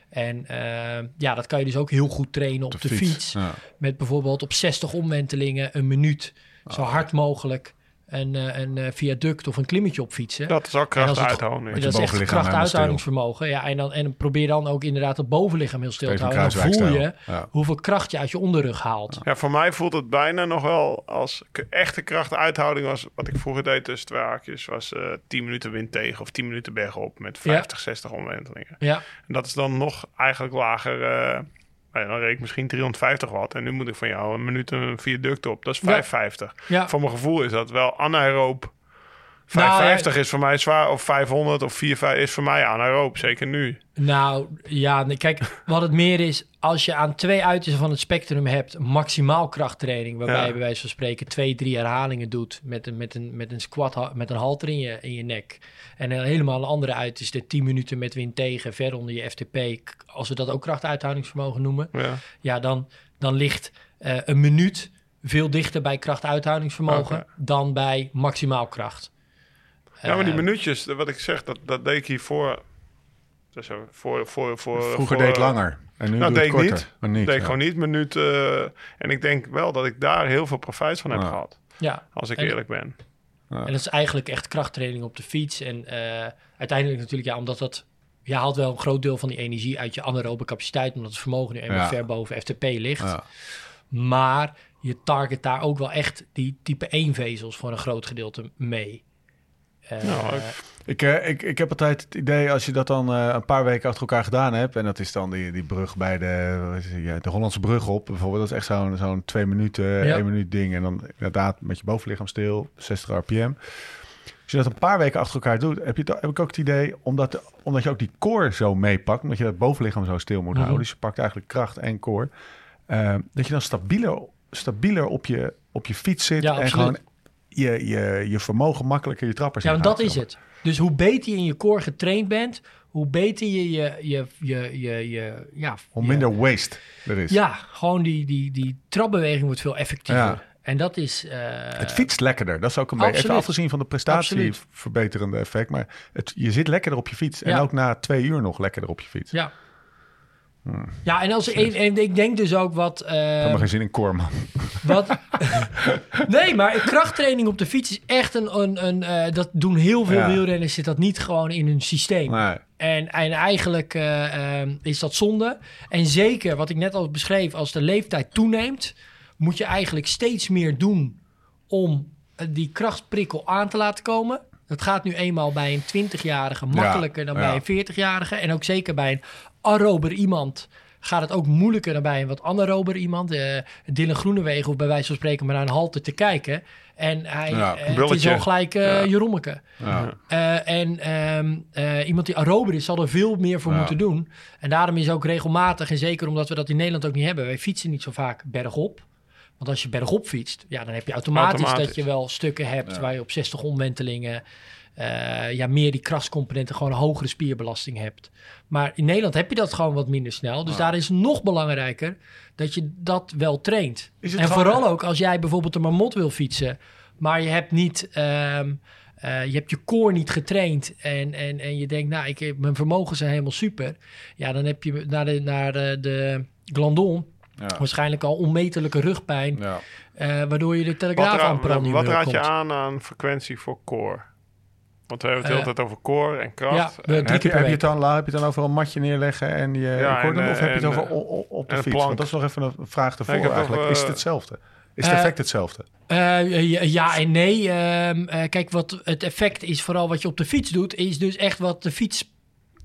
En ehm, ja, dat kan je dus ook heel goed trainen op de, fiets. Ja. Met bijvoorbeeld op 60 omwentelingen een minuut. Zo Oh. hard mogelijk een, eh, een eh, viaduct of een klimmetje op fietsen. Dat is ook het- krachtuithouding. dat is echt bovenlichaam helemaal krachtuithoudingsvermogen. Ja, en, dan, en probeer dan ook inderdaad het bovenlichaam heel stil te houden. Dan voel je. Ja. hoeveel kracht je uit je onderrug haalt. Ja, voor mij voelt het bijna nog wel als echte krachtuithouding was wat ik vroeger deed tussen twee haakjes. Was eh 10 minuten wind tegen of 10 minuten bergop met 50, 60 omwentelingen. Ja, En dat is dan nog eigenlijk lager. eh, ja, dan reed ik misschien 350 watt. En nu moet ik van jou een minuut een viaduct op. Dat is Ja. 550. ja. Voor mijn gevoel is dat wel anaeroop. Nou, 550 is voor mij zwaar. Of 500 of 450 is voor mij anaeroop. Zeker nu. Nou, ja, kijk, wat het meer is, als je aan twee uitersten van het spectrum hebt, maximaal krachttraining, waarbij Ja. je bij wijze van spreken twee, drie herhalingen doet met een, met een, met een squat, met een halter in je, in je nek. En dan helemaal een andere uiterste, 10 minuten met wind tegen, ver onder je FTP, als we dat ook krachtuithoudingsvermogen noemen, Ja. ja, dan, dan ligt eh, een minuut veel dichter bij krachtuithoudingsvermogen dan bij maximaal kracht. Ja, maar die Eh, minuutjes, wat ik zeg, dat, dat deed ik hiervoor. Dus zo, voor, voor, voor, Vroeger voor, deed ik langer. En nu Nou, doe deed ik korter. niet. Maar niet deed ik ja. gewoon niet minuut. eh, en ik denk wel dat ik daar heel veel profijt van heb Ja. gehad. Ja, Als ik En- eerlijk ben. En dat is eigenlijk echt krachttraining op de fiets. En eh, uiteindelijk natuurlijk, ja, omdat dat... Je haalt wel een groot deel van die energie uit je anaerobe capaciteit... omdat het vermogen nu eenmaal Ja. ver boven FTP ligt. Ja. Maar je target daar ook wel echt die type 1 vezels voor een groot gedeelte mee. Eh, Nou, ik- Ik, eh, ik, ik heb altijd het idee, als je dat dan eh, een paar weken achter elkaar gedaan hebt... en dat is dan die, die brug bij de, ja, de Hollandse brug op... bijvoorbeeld, dat is echt zo'n zo'n twee minuten, Ja. één minuut ding... en dan inderdaad met je bovenlichaam stil, 60 rpm. Als je dat een paar weken achter elkaar doet, heb, je, heb ik ook het idee... Omdat, omdat je ook die core zo meepakt... omdat je dat bovenlichaam zo stil moet Mhm. houden... dus je pakt eigenlijk kracht en core... dat je dan stabieler, stabieler op, je, op je fiets zit... Ja, en gewoon je, je, je vermogen makkelijker je trappers ja, want dat is het. Dus hoe beter je in je core getraind bent... hoe beter je je... je, je, je, je ja, Hoe je- minder waste er is. Ja, gewoon die, die, die trapbeweging wordt veel effectiever. Ja. En dat is... eh, Het fietst lekkerder. Dat is ook een beetje, even afgezien van de prestatieverbeterende effect. Maar het, je zit lekkerder op je fiets. En ook na twee uur nog lekkerder op je fiets. Ja. Ja, en, als, en, en ik denk dus ook wat... Ik eh, heb maar geen zin in core, man. wat <laughs> nee, maar krachttraining op de fiets is echt een... een, een eh, dat doen heel veel Ja. wielrenners, zit dat niet gewoon in hun systeem. Nee. En, en eigenlijk eh, ehm, is dat zonde. En zeker, wat ik net al beschreef, als de leeftijd toeneemt... moet je eigenlijk steeds meer doen om eh, die krachtprikkel aan te laten komen. Dat gaat nu eenmaal bij een 20-jarige makkelijker dan bij ja. een 40-jarige. En ook zeker bij een aerober iemand gaat het ook moeilijker dan bij een wat anaerober iemand. Eh Dylan Groenewegen hoeft bij wijze van spreken maar naar een halte te kijken. En hij, Ja, eh, het is al gelijk eh Ja. Jerommeke. Ja. Eh, en ehm, eh, iemand die aerober is, zal er veel meer voor Ja. moeten doen. En daarom is ook regelmatig, en zeker omdat we dat in Nederland ook niet hebben, wij fietsen niet zo vaak bergop. Want als je bergop fietst, ja, dan heb je automatisch, Automatisch. dat je wel stukken hebt Ja. waar je op 60 omwentelingen eh, ja, meer die krascomponenten, gewoon een hogere spierbelasting hebt. Maar in Nederland heb je dat gewoon wat minder snel. Dus daar is nog belangrijker dat je dat wel traint. En vooral ook als jij bijvoorbeeld een marmot wil fietsen, maar je hebt niet. ehm, eh, je hebt je core niet getraind en, en, en je denkt, nou, ik, heb- mijn vermogen zijn helemaal super. Ja, dan heb je naar de, naar de, de Glandon Ja. waarschijnlijk al onmetelijke rugpijn, Ja. eh, waardoor je de telegraaf ra- aan wat, raad je aan aan frequentie voor core? Want we hebben het de Eh, over core en kracht. Ja, we- en, drie Heb je, keer heb, je het dan, heb je het dan over een matje neerleggen en je Ja, en, of heb je het over eh, o- o- op de fiets? Want dat is nog even een vraag ervoor nog, eigenlijk. Is het eh, hetzelfde? Is het effect hetzelfde? Eh, ja, ja en nee. Ehm, eh, kijk, wat het effect is, vooral wat je op de fiets doet, is dus echt wat de, fiets,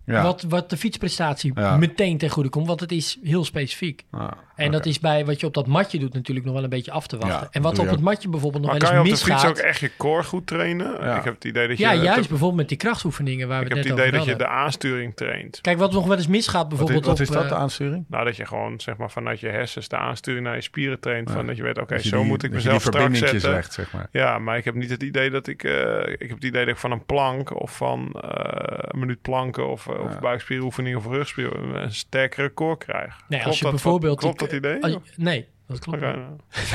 Ja. wat, wat de fietsprestatie Ja. meteen ten goede komt. Want het is heel specifiek. Ah, En dat is bij wat je op dat matje doet natuurlijk nog wel een beetje af te wachten. Ja, en wat op het matje bijvoorbeeld nog maar wel kan je eens op de fiets misgaat. ook echt je core goed trainen? Ja. Ik heb het idee dat je... ja, het- juist bijvoorbeeld met die krachtoefeningen waar Ik we heb het het net idee over dat je de aansturing traint. Kijk, wat nog wel eens misgaat Wat is, bijvoorbeeld wat is op... dat, eh, de aansturing? Nou, dat je gewoon zeg maar vanuit je hersens de aansturing naar je spieren traint. Van dat je weet, oké, zo die- moet ik mezelf die strak zetten. legt, zeg maar. Ja, maar ik heb niet het idee dat ik... eh, ik heb het idee dat ik van een plank of van eh, een minuut planken of, eh, of Ja. buikspieroefening of rugspier een sterkere core krijg. Nee, klopt als je dat, bijvoorbeeld... Klopt die- dat idee? je- nee, dat klopt nou. <laughs>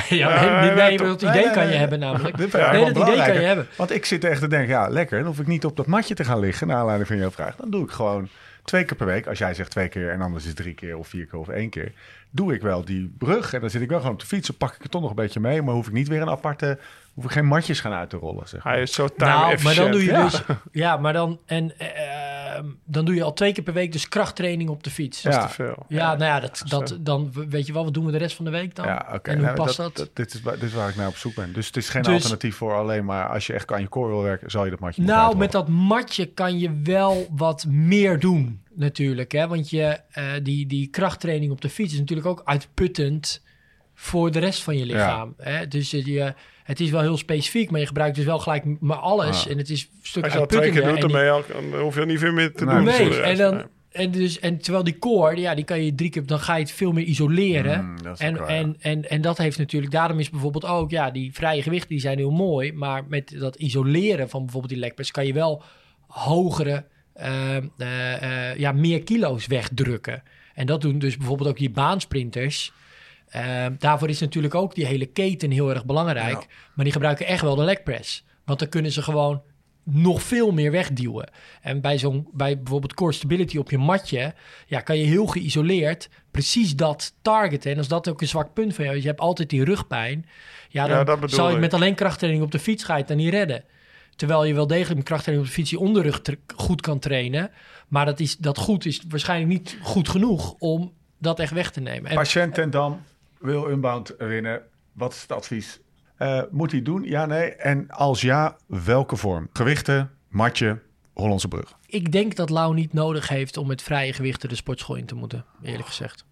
Ja, nee, nee, dat idee Nee, nee, kan je nee. hebben namelijk. <laughs> Nee, dat idee kan je hebben. Want ik zit echt te denken, ja, lekker. Dan hoef ik niet op dat matje te gaan liggen, naar aanleiding van jouw vraag. Dan doe ik gewoon twee keer per week. Als jij zegt twee keer en anders is het drie keer of vier keer of één keer. Doe ik wel die brug en dan zit ik wel gewoon op de fiets. Dan pak ik het toch nog een beetje mee. Maar hoef ik niet weer een aparte, hoef ik geen matjes gaan uit te rollen, zeg maar. Hij is zo time Nou, maar dan doe je Ja. dus... Ja, maar dan... En, eh, ehm, dan doe je al twee keer per week dus krachttraining op de fiets. Ja. te veel. Ja, nou ja, dat, dat dat, dan weet je wel, wat doen we de rest van de week dan? Ja, oké. En hoe Nou, past dat? dit, is, waar- dit is waar ik naar op zoek ben. Dus het is geen Dus- alternatief voor alleen maar als je echt aan je core wil werken, zal je dat matje moeten Nou, met dat matje kan je wel wat meer doen, natuurlijk. Hè? Want je, eh, die, die krachttraining op de fiets is natuurlijk ook uitputtend voor de rest van je lichaam. Hè? Dus je, het is wel heel specifiek, maar je gebruikt dus wel gelijk maar alles. En het is een stuk Als je twee keer doet, en dan, je hoef je niet veel meer te Nee, doen. Nee, en, dan, en, dus, en terwijl die core, ja, die kan je drie keer, dan ga je het veel meer isoleren. Mm, en, en, en, en dat heeft natuurlijk, daarom is bijvoorbeeld ook, ja, die vrije gewichten die zijn heel mooi, maar met dat isoleren van bijvoorbeeld die legpress kan je wel hogere, eh, eh, eh, ja, meer kilo's wegdrukken. En dat doen dus bijvoorbeeld ook die baansprinters. Eh, daarvoor is natuurlijk ook die hele keten heel erg belangrijk. Ja. Maar die gebruiken echt wel de legpress. Want dan kunnen ze gewoon nog veel meer wegduwen. En bij, zo'n, bij bijvoorbeeld core stability op je matje... Ja, kan je heel geïsoleerd precies dat targeten. En als dat ook een zwak punt van jou is... je hebt altijd die rugpijn... ja, dan zal je met alleen krachttraining op de fiets... ga je het dan niet redden. Terwijl je wel degelijk met krachttraining op de fiets... je onderrug goed kan trainen. Maar dat, is, dat goed is waarschijnlijk niet goed genoeg... om dat echt weg te nemen. En, Patiënt en dan wil Unbound winnen. Wat is het advies? Eh, moet hij doen? Ja, nee. En als ja, welke vorm? Gewichten, matje, Hollandse brug. ik denk dat Lau niet nodig heeft... om met vrije gewichten de sportschool in te moeten. Eerlijk gezegd.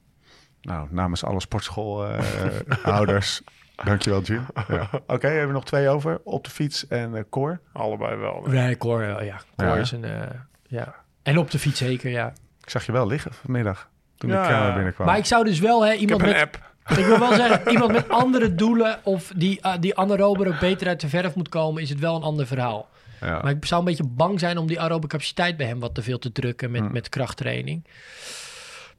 Nou, namens alle sportschoolhouders. <laughs> Dankjewel, Jim. Ja. Oké, hebben we nog twee over. Op de fiets en eh core. Allebei wel. Nee, core, eh, ja. Core Ja, is een... eh, ja. En op de fiets zeker, ja. Ik zag je wel liggen vanmiddag. Toen Ja. de kamer binnenkwam. Maar ik zou dus wel, hè, Ik heb iemand een met... app. Ik wil wel zeggen, iemand met andere doelen... of die, uh, die anaerober ook beter uit de verf moet komen... is het wel een ander verhaal. ja. Maar ik zou een beetje bang zijn om die aerobe capaciteit bij hem wat te veel te drukken met, Hmm. met krachttraining.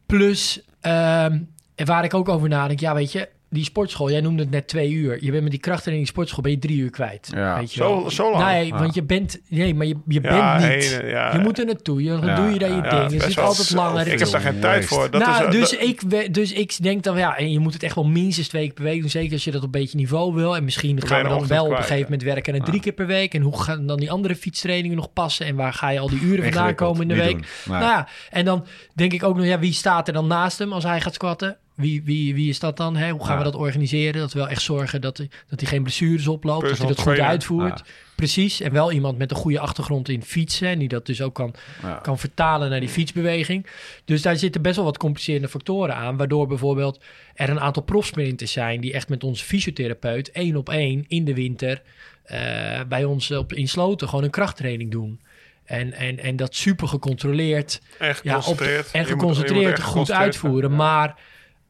Plus, ehm, en waar ik ook over nadenk, ja weet je, die sportschool, jij noemde het net twee uur. Je bent met die krachttraining in die sportschool, ben je drie uur kwijt. Ja. weet je Zo- wel. zo lang? Nee, Ja. want je bent, nee, maar je, je Ja, bent niet. heen, ja. je moet er naartoe, je, dan Ja, doe je daar je ding. Het is altijd langer. Ik heb daar geen tijd voor. Dat nou, is, dus, dat- ik, dus ik denk dan, ja, en je moet het echt wel minstens twee keer per week doen. Zeker als je dat op een beetje niveau wil. En misschien gaan je we dan wel op een gegeven moment werken en drie keer per week. En hoe gaan dan die andere fietstrainingen nog passen? En waar ga je al die uren vandaan komen in de week? Nou ja, en dan denk ik ook nog, ja, wie staat er dan naast hem als hij gaat squatten? Wie, wie, wie is dat dan? Hè? Hoe gaan we dat organiseren? Dat we wel echt zorgen dat, hij- dat hij geen blessures oploopt. Dat hij dat goed uitvoert. Precies. En wel iemand met een goede achtergrond in fietsen. En die dat dus ook kan, kan vertalen naar die fietsbeweging. Dus daar zitten best wel wat complicerende factoren aan. Waardoor bijvoorbeeld er een aantal profsprinters zijn... die echt met onze fysiotherapeut één op één in de winter... eh, bij ons op, in Sloten gewoon een krachttraining doen. En, en, en dat super gecontroleerd En ja, op, geconcentreerd. en Je moet- je moet geconcentreerd goed geconcentreerd uitvoeren. Maar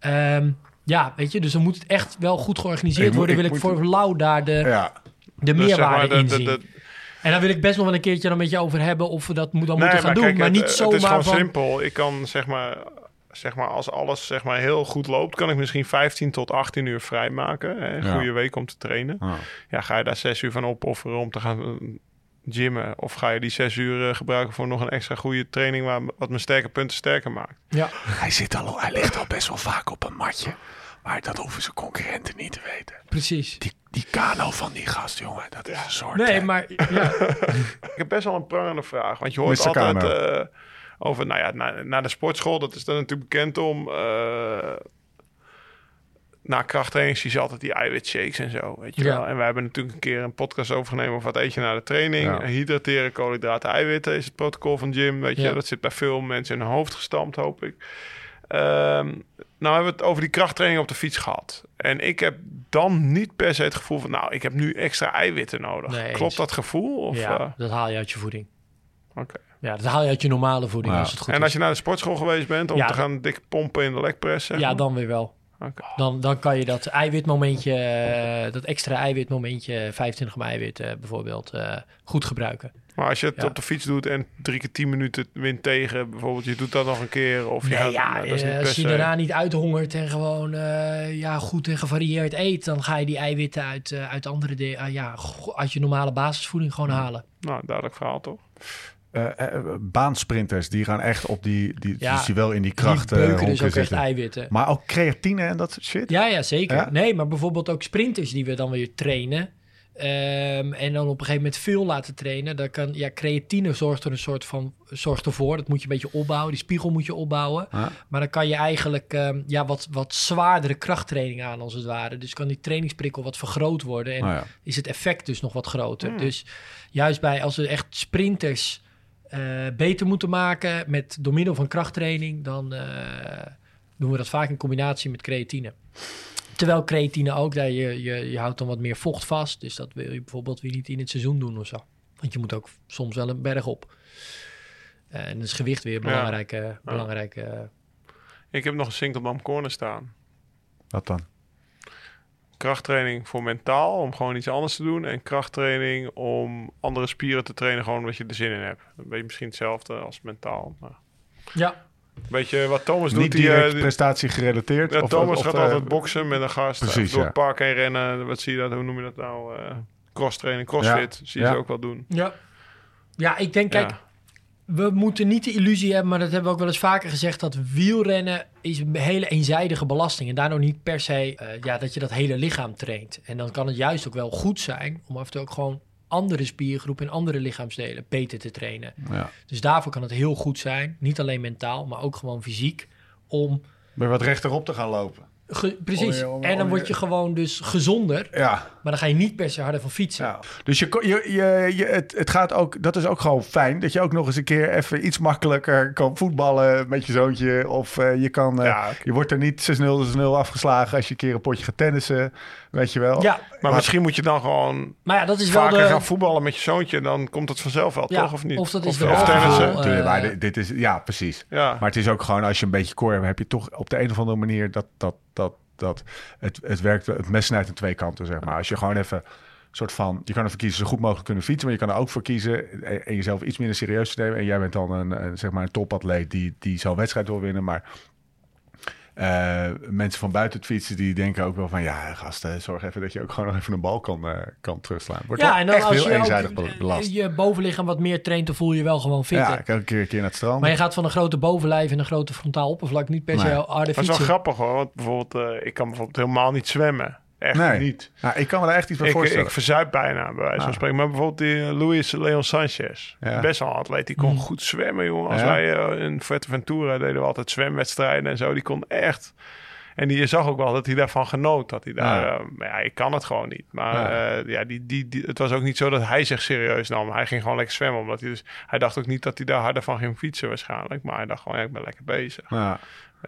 ehm, ja, weet je, dus dan moet het echt wel goed georganiseerd Ik moet- worden. ik wil ik moet- voor Lau daar de, Ja, de Dus zeg meerwaarde maar, in zien. En dan wil ik best nog wel een keertje dan met je over hebben of we dat dan moeten gaan maar doen. kijk, maar het- niet het, zomaar is gewoon van... simpel. Ik kan zeg maar, zeg maar, als alles zeg maar heel goed loopt, kan ik misschien 15 tot 18 uur vrijmaken. Hè? Een Ja. goede week om te trainen. Ja. Ja, ga je daar 6 uur van opofferen om te gaan gymmen? Of ga je die 6 uur eh, gebruiken voor nog een extra goede training waar, wat mijn sterke punten sterker maakt? Ja, Hij, zit al, hij ligt al best wel vaak op een matje. Maar dat hoeven zijn concurrenten niet te weten. precies. Die, die kano van die gast, jongen, dat is een soort... Nee, eh, maar ja, <laughs> Ik heb best wel een prangende vraag. Want je hoort Mr. altijd eh, over, nou ja, naar, naar de sportschool. Dat is dan natuurlijk bekend om. eh na krachttraining zie je altijd die eiwitshakes en zo, weet je Ja. wel. En wij hebben natuurlijk een keer een podcast overgenomen over wat eet je na de training. Ja. Hydrateren, koolhydraten, eiwitten is het protocol van gym, weet je. Ja. Dat zit bij veel mensen in hun hoofd gestampt, hoop ik. Ehm, nou hebben we het over die krachttraining op de fiets gehad. En ik heb dan niet per se het gevoel van... nou, ik heb nu extra eiwitten nodig. Nee. Klopt dat gevoel? Of, ja, eh, dat haal je uit je voeding. oké. Ja, dat haal je uit je normale voeding Ja. als het goed En is. als je naar de sportschool geweest bent om Ja. te gaan dik pompen in de lekpress, zeg Ja, maar? dan weer wel. Dan, dan kan je dat eiwitmomentje, eh, dat extra eiwitmomentje, 25 gram eiwit bijvoorbeeld, eh, goed gebruiken. Maar als je het Ja. op de fiets doet en drie keer tien minuten wind tegen, bijvoorbeeld, je doet dat nog een keer. Of Nee, ja, ja, nou, dat is niet eh, als je daarna niet uithongert en gewoon ja, goed en gevarieerd eet, dan ga je die eiwitten uit, uit andere de, ah, ja, uit je normale basisvoeding gewoon halen. Nou, duidelijk verhaal toch? Eh, eh, baansprinters, die gaan echt op die... die Ja, dus die wel in die kracht die eh, beuken dus ook echt eiwitten. Maar ook creatine en dat shit? Ja, ja, zeker. Ja? Nee, maar bijvoorbeeld ook sprinters die we dan weer trainen. ehm, en dan op een gegeven moment veel laten trainen. Dan kan, ja, creatine zorgt er een soort van, zorgt ervoor. Dat moet je een beetje opbouwen. Die spiegel moet je opbouwen. Ja. Maar dan kan je eigenlijk ehm, ja, wat, wat zwaardere krachttraining aan, als het ware. Dus kan die trainingsprikkel wat vergroot worden. En Nou ja. is het effect dus nog wat groter. Hmm. Dus juist bij als we echt sprinters eh, beter moeten maken met door middel van krachttraining, dan eh, doen we dat vaak in combinatie met creatine. Terwijl creatine ook, daar je, je, je houdt dan wat meer vocht vast. Dus dat wil je bijvoorbeeld weer niet in het seizoen doen of zo. Want je moet ook soms wel een berg op. Eh, en dan is gewicht weer Ja. belangrijke... belangrijke Ik heb nog een Sinkeldam corner staan. Wat dan? Krachttraining voor mentaal, om gewoon iets anders te doen. En krachttraining om andere spieren te trainen, gewoon omdat je er zin in hebt. Dan ben je misschien hetzelfde als mentaal. Maar ja, weet je wat Thomas doet? Niet Die, eh, direct die- prestatie gerelateerd? Ja, of- Thomas of, gaat eh, altijd boksen met een gast. precies, of door ja. het park heen rennen. Wat zie je dat? Hoe noem je dat nou? Eh cross training, crossfit. Zie je Ja. ze ook wel doen. ja. ja, ik denk, kijk, Ja. We moeten niet de illusie hebben, maar dat hebben we ook wel eens vaker gezegd, dat wielrennen is een hele eenzijdige belasting. En daardoor niet per se eh, ja, dat je dat hele lichaam traint. En dan kan het juist ook wel goed zijn om af en toe ook gewoon andere spiergroepen en andere lichaamsdelen beter te trainen. Ja. Dus daarvoor kan het heel goed zijn, niet alleen mentaal, maar ook gewoon fysiek, om... Je wat rechterop te gaan lopen? ge- precies. Om je- om- en dan word je- je gewoon dus gezonder, Ja. Maar dan ga je niet per se harder van fietsen. Ja. Dus je, je, je, je, het, het gaat ook, dat is ook gewoon fijn. Dat je ook nog eens een keer even iets makkelijker kan voetballen met je zoontje. Of eh, je kan, eh, Ja. je wordt er niet 6-0, 6-0 afgeslagen als je een keer een potje gaat tennissen. Weet je wel. Ja, Maar misschien moet je dan gewoon maar ja, dat is wel vaker de... gaan voetballen met je zoontje. Dan komt het vanzelf wel, Ja, toch? Of niet? of dat is de of tennissen. Tuurlijk, eh, maar dit is, ja, precies. Ja. Maar het is ook gewoon, als je een beetje core hebt, heb je toch op de een of andere manier dat, dat, dat, dat het, het werkt, het mes snijdt aan twee kanten, zeg maar. Als je gewoon even soort van, je kan ervoor kiezen zo goed mogelijk kunnen fietsen, maar je kan er ook voor kiezen en, jezelf iets minder serieus te nemen. En jij bent dan een, een zeg maar een topatleet die, die zo'n wedstrijd wil winnen, maar eh, mensen van buiten het fietsen die denken ook wel van ja, gasten, zorg even dat je ook gewoon nog even een bal kan, eh, kan terugslaan. Wordt Ja, en dan echt als heel je eenzijdig ook, belast. je bovenlichaam wat meer traint, dan voel je je wel gewoon fitter. Ja, ik kan een keer, een keer naar het strand. Maar je gaat van een grote bovenlijf en een grote frontaal oppervlak niet per se Nee. harde Dat is wel fietsen. grappig hoor. Want bijvoorbeeld, eh, ik kan bijvoorbeeld helemaal niet zwemmen. Echt Nee. niet. Ja, ik kan me daar echt iets bij Ik, voorstellen. ik verzuip bijna, bij wijze van Ah. spreken. Maar bijvoorbeeld die eh, Luis Leon Sanchez. Ja. Best wel een atleet. Die kon goed zwemmen, jongen. Als Ja. wij eh, in Fuerteventura deden we altijd zwemwedstrijden en zo. Die kon echt... En die, je zag ook wel dat hij daarvan genoot. Dat hij daar, Ja. eh, maar ja, ik kan het gewoon niet. Maar Ja. ja, ja die, die, die, het was ook niet zo dat hij zich serieus nam. Hij ging gewoon lekker zwemmen. Omdat hij, dus, hij dacht ook niet dat hij daar harder van ging fietsen waarschijnlijk. Maar hij dacht gewoon, ja, ik ben lekker bezig. Ja.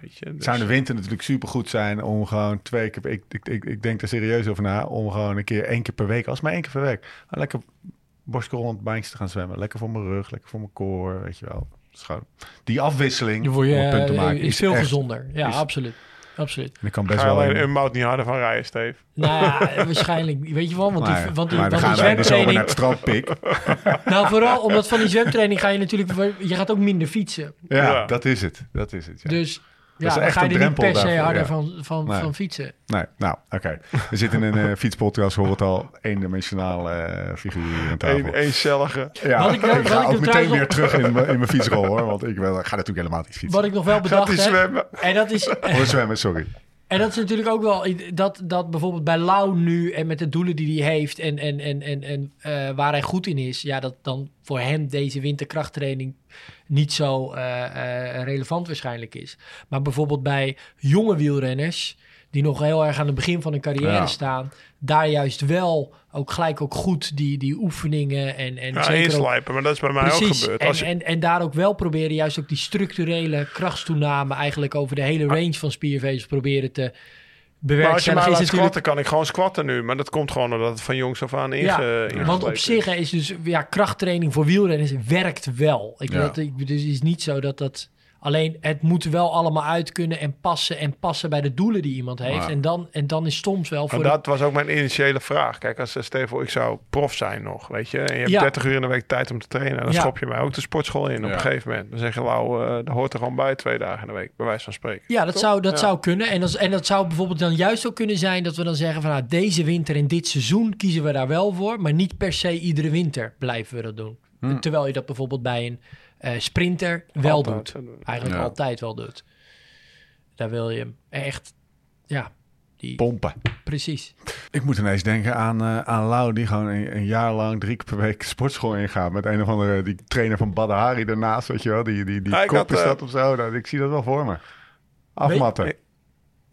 Weet je. Dus, zou de winter natuurlijk supergoed zijn om gewoon twee keer... Ik, ik, ik, ik denk er serieus over na om gewoon een keer één keer per week, als maar één keer per week, lekker borstkorrelend bankjes te gaan zwemmen. Lekker voor mijn rug, lekker voor mijn koor, weet je wel. Is gewoon- die afwisseling je, om een punt te eh, maken is veel echt- gezonder. Ja, is- absoluut. Absoluut. En ik kan best wel... alleen een mout niet harder van rijden, Steve? Nou ja, waarschijnlijk. Weet je wel, want die, want die, want die gaan wij over naar zwemtraining... het strandpik. <laughs> Nou, vooral omdat van die zwemtraining ga je natuurlijk... Je gaat ook minder fietsen. Ja, Ja. dat is het. Dat is het, ja. Dus ja, is echt ga je een er niet per se daarvoor, harder ja. van, van, Nee. van fietsen. Nee, nou, oké. We zitten in een eh, fietspodcast, hoor het al. Eendimensionaal eh figuur hier aan tafel. Eén eencellige. Ja, Wat ik wel- <laughs> ga ik ook meteen weer terug in mijn, in mijn fietsrol, hoor. Want ik, wil, ik ga natuurlijk helemaal niet fietsen. Wat ik nog wel bedacht heb... zwemmen? En dat is... Oh, zwemmen, sorry. En dat is natuurlijk ook wel dat, dat bijvoorbeeld bij Lau nu en met de doelen die hij heeft en, en, en, en, en eh, waar hij goed in is, ja, dat dan voor hem deze winterkrachttraining niet zo eh, eh, relevant waarschijnlijk is. Maar bijvoorbeeld bij jonge wielrenners, die nog heel erg aan het begin van hun carrière Ja. staan, daar juist wel ook gelijk ook goed die, die oefeningen en, en Ja, zeker ook inslijpen, maar dat is bij mij ook gebeurd. En, Als je, en, en daar ook wel proberen juist ook die structurele krachtstoename eigenlijk over de hele range van spiervezels proberen te maar als je mij bewerkstelligen. laat natuurlijk, squatten, kan ik gewoon squatten nu. Maar dat komt gewoon omdat het van jongs af aan inge, ja, want op zich hè, is dus ja, krachttraining voor wielrenners werkt wel. Ik, Ja. dat, ik, dus het is niet zo dat dat alleen het moet wel allemaal uit kunnen en passen en passen bij de doelen die iemand heeft. Maar- En, dan, en dan is soms wel voor de- dat was ook mijn initiële vraag. Kijk, als eh, voor, ik zou prof zijn nog, weet je. En je hebt Ja. 30 uur in de week tijd om te trainen. Dan Ja. schop je mij ook de sportschool in op Ja. een gegeven moment. Dan zeg je, nou, eh dat hoort er gewoon bij twee dagen in de week, bij wijze van spreken. Ja, dat, zou, dat Ja. zou kunnen. En dat, en dat zou bijvoorbeeld dan juist ook kunnen zijn dat we dan zeggen van nou, deze winter en dit seizoen kiezen we daar wel voor, maar niet per se iedere winter blijven we dat doen. Hm. Terwijl je dat bijvoorbeeld bij een sprinter wel Altijd, doet. Eigenlijk Ja. altijd wel doet. Daar wil je hem echt, ja, die, Pompen. precies. Ik moet ineens denken aan, eh aan Lau, die gewoon een, een jaar lang drie keer per week sportschool ingaat. Met een of andere, die trainer van Badahari daarnaast, weet je wel. Die, die, die kop is eh, dat of zo. Nou, ik zie dat wel voor me. Afmatten. Weet-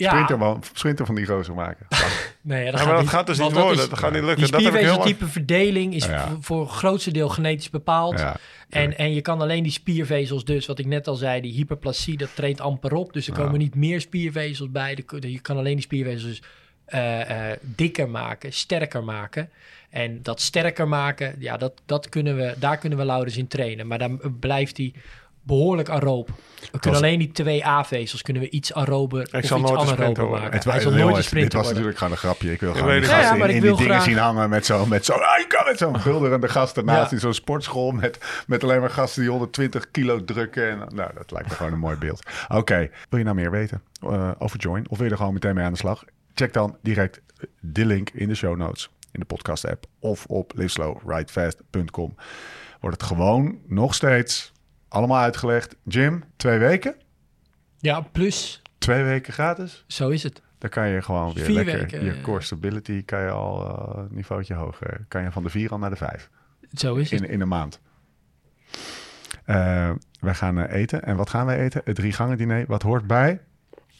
Ja, Sprinter, sprinter van die gozer maken. <laughs> nee, dat, Ja, gaat, dat niet, gaat dus niet dat worden. is- dat gaat niet die lukken. Lang... spiervezeltype verdeling is Ja. voor, het grootste deel genetisch bepaald. Ja. En, en je kan alleen die spiervezels dus, wat ik net al zei, die hyperplasie, dat treedt amper op. Dus er komen niet meer spiervezels bij. Je kan alleen die spiervezels dus, eh, eh, dikker maken, sterker maken. En dat sterker maken, ja, dat, dat kunnen we, daar kunnen we Laurens in trainen. Maar dan blijft hij behoorlijk aeroop. We kunnen was- alleen die twee A-vezels kunnen we iets aerober of zal iets anaerober maken. Het, Hij zal nooit een dit was natuurlijk gewoon een grapje. Ik wil Ik gewoon die het. gasten Ja, maar in, ik in die dingen graag- zien hangen met zo'n met zo, ah, ik kan zo'n <laughs> gulderende gast ernaast Ja. in zo'n sportschool met, met alleen maar gasten die 120 kilo drukken. En, nou, dat lijkt me gewoon een mooi beeld. <laughs> Oké, wil je nou meer weten eh, over Join of wil je er gewoon meteen mee aan de slag? Check dan direct de link in de show notes, in de podcast app of op liveslowridefast.com. Wordt het gewoon nog steeds allemaal uitgelegd. Jim, twee weken? Ja, plus, Twee weken gratis? zo is het. Dan kan je gewoon weer Vier lekker weken, je eh. core stability kan je al een niveautje hoger. Kan je van de vier al naar de vijf Zo is het. in, in een maand. Eh wij gaan eten. En wat gaan wij eten? Het drie gangen diner. Wat hoort bij?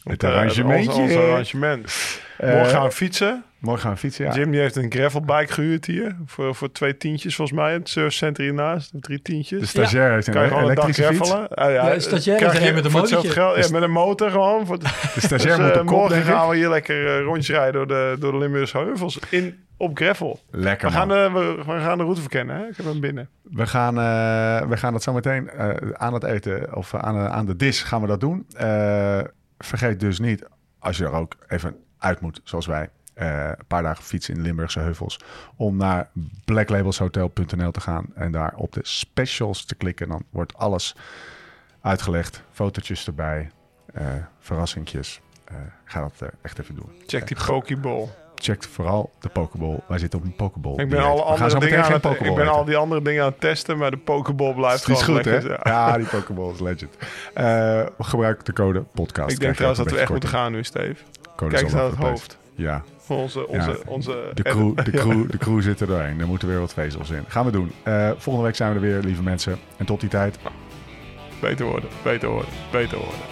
Het Eh, arrangementje. Ons, ons arrangement. Eh, Morgen gaan we fietsen. morgen gaan we fietsen, ja. Jim die heeft een gravelbike gehuurd hier. Voor, voor twee tientjes volgens mij. Het surfcenter hiernaast. Drie tientjes. De stagiair heeft een kan je gewoon een dag elektrische fiets. gravelen. Ah, Ja, de stagiair krijg heeft je een met een. Geld, ja, met een motor gewoon. Voor <laughs> de, stagiair dus, moet eh, kop, morgen denk ik. gaan we hier lekker eh, rondjes rijden door de, door de Limburgse heuvels. In, op gravel. Lekker We gaan, we, we gaan de route verkennen. Hè? Ik heb hem binnen. We gaan, eh, we gaan dat zo meteen eh, aan het eten of aan, eh, aan de dis gaan we dat doen. Vergeet dus niet, als je er ook even uit moet, zoals wij, eh, een paar dagen fietsen in de Limburgse heuvels, om naar blacklabelshotel.nl te gaan en daar op de specials te klikken. Dan wordt alles uitgelegd, fotootjes erbij, eh verrassingjes. Eh, ga dat echt even doen. Check die pokeball. Check vooral de Pokeball. Wij zitten op een Pokeball. Ik ben alle andere dingen aan het, ik al die andere dingen aan het testen, maar de pokeball blijft Die is gewoon goed, hè? Ja. Die Pokeball is legend. Eh gebruik de code podcast. Ik denk trouwens dat we echt moeten gaan nu, Steve. Code Kijk eens naar het hoofd. Ja, onze, onze, onze de crew, de, <laughs> crew, de crew zit er doorheen. Er moeten weer wat vezels in. Gaan we doen. Eh, volgende week zijn we er weer, lieve mensen. En tot die tijd, Beter worden, beter worden, beter worden.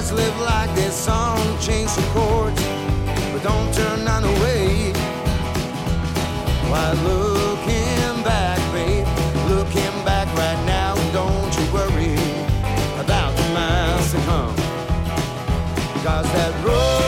Live like this song, change some chords, but don't turn none away. Why looking back, babe, looking back right now, don't you worry about the miles to come. Cause that road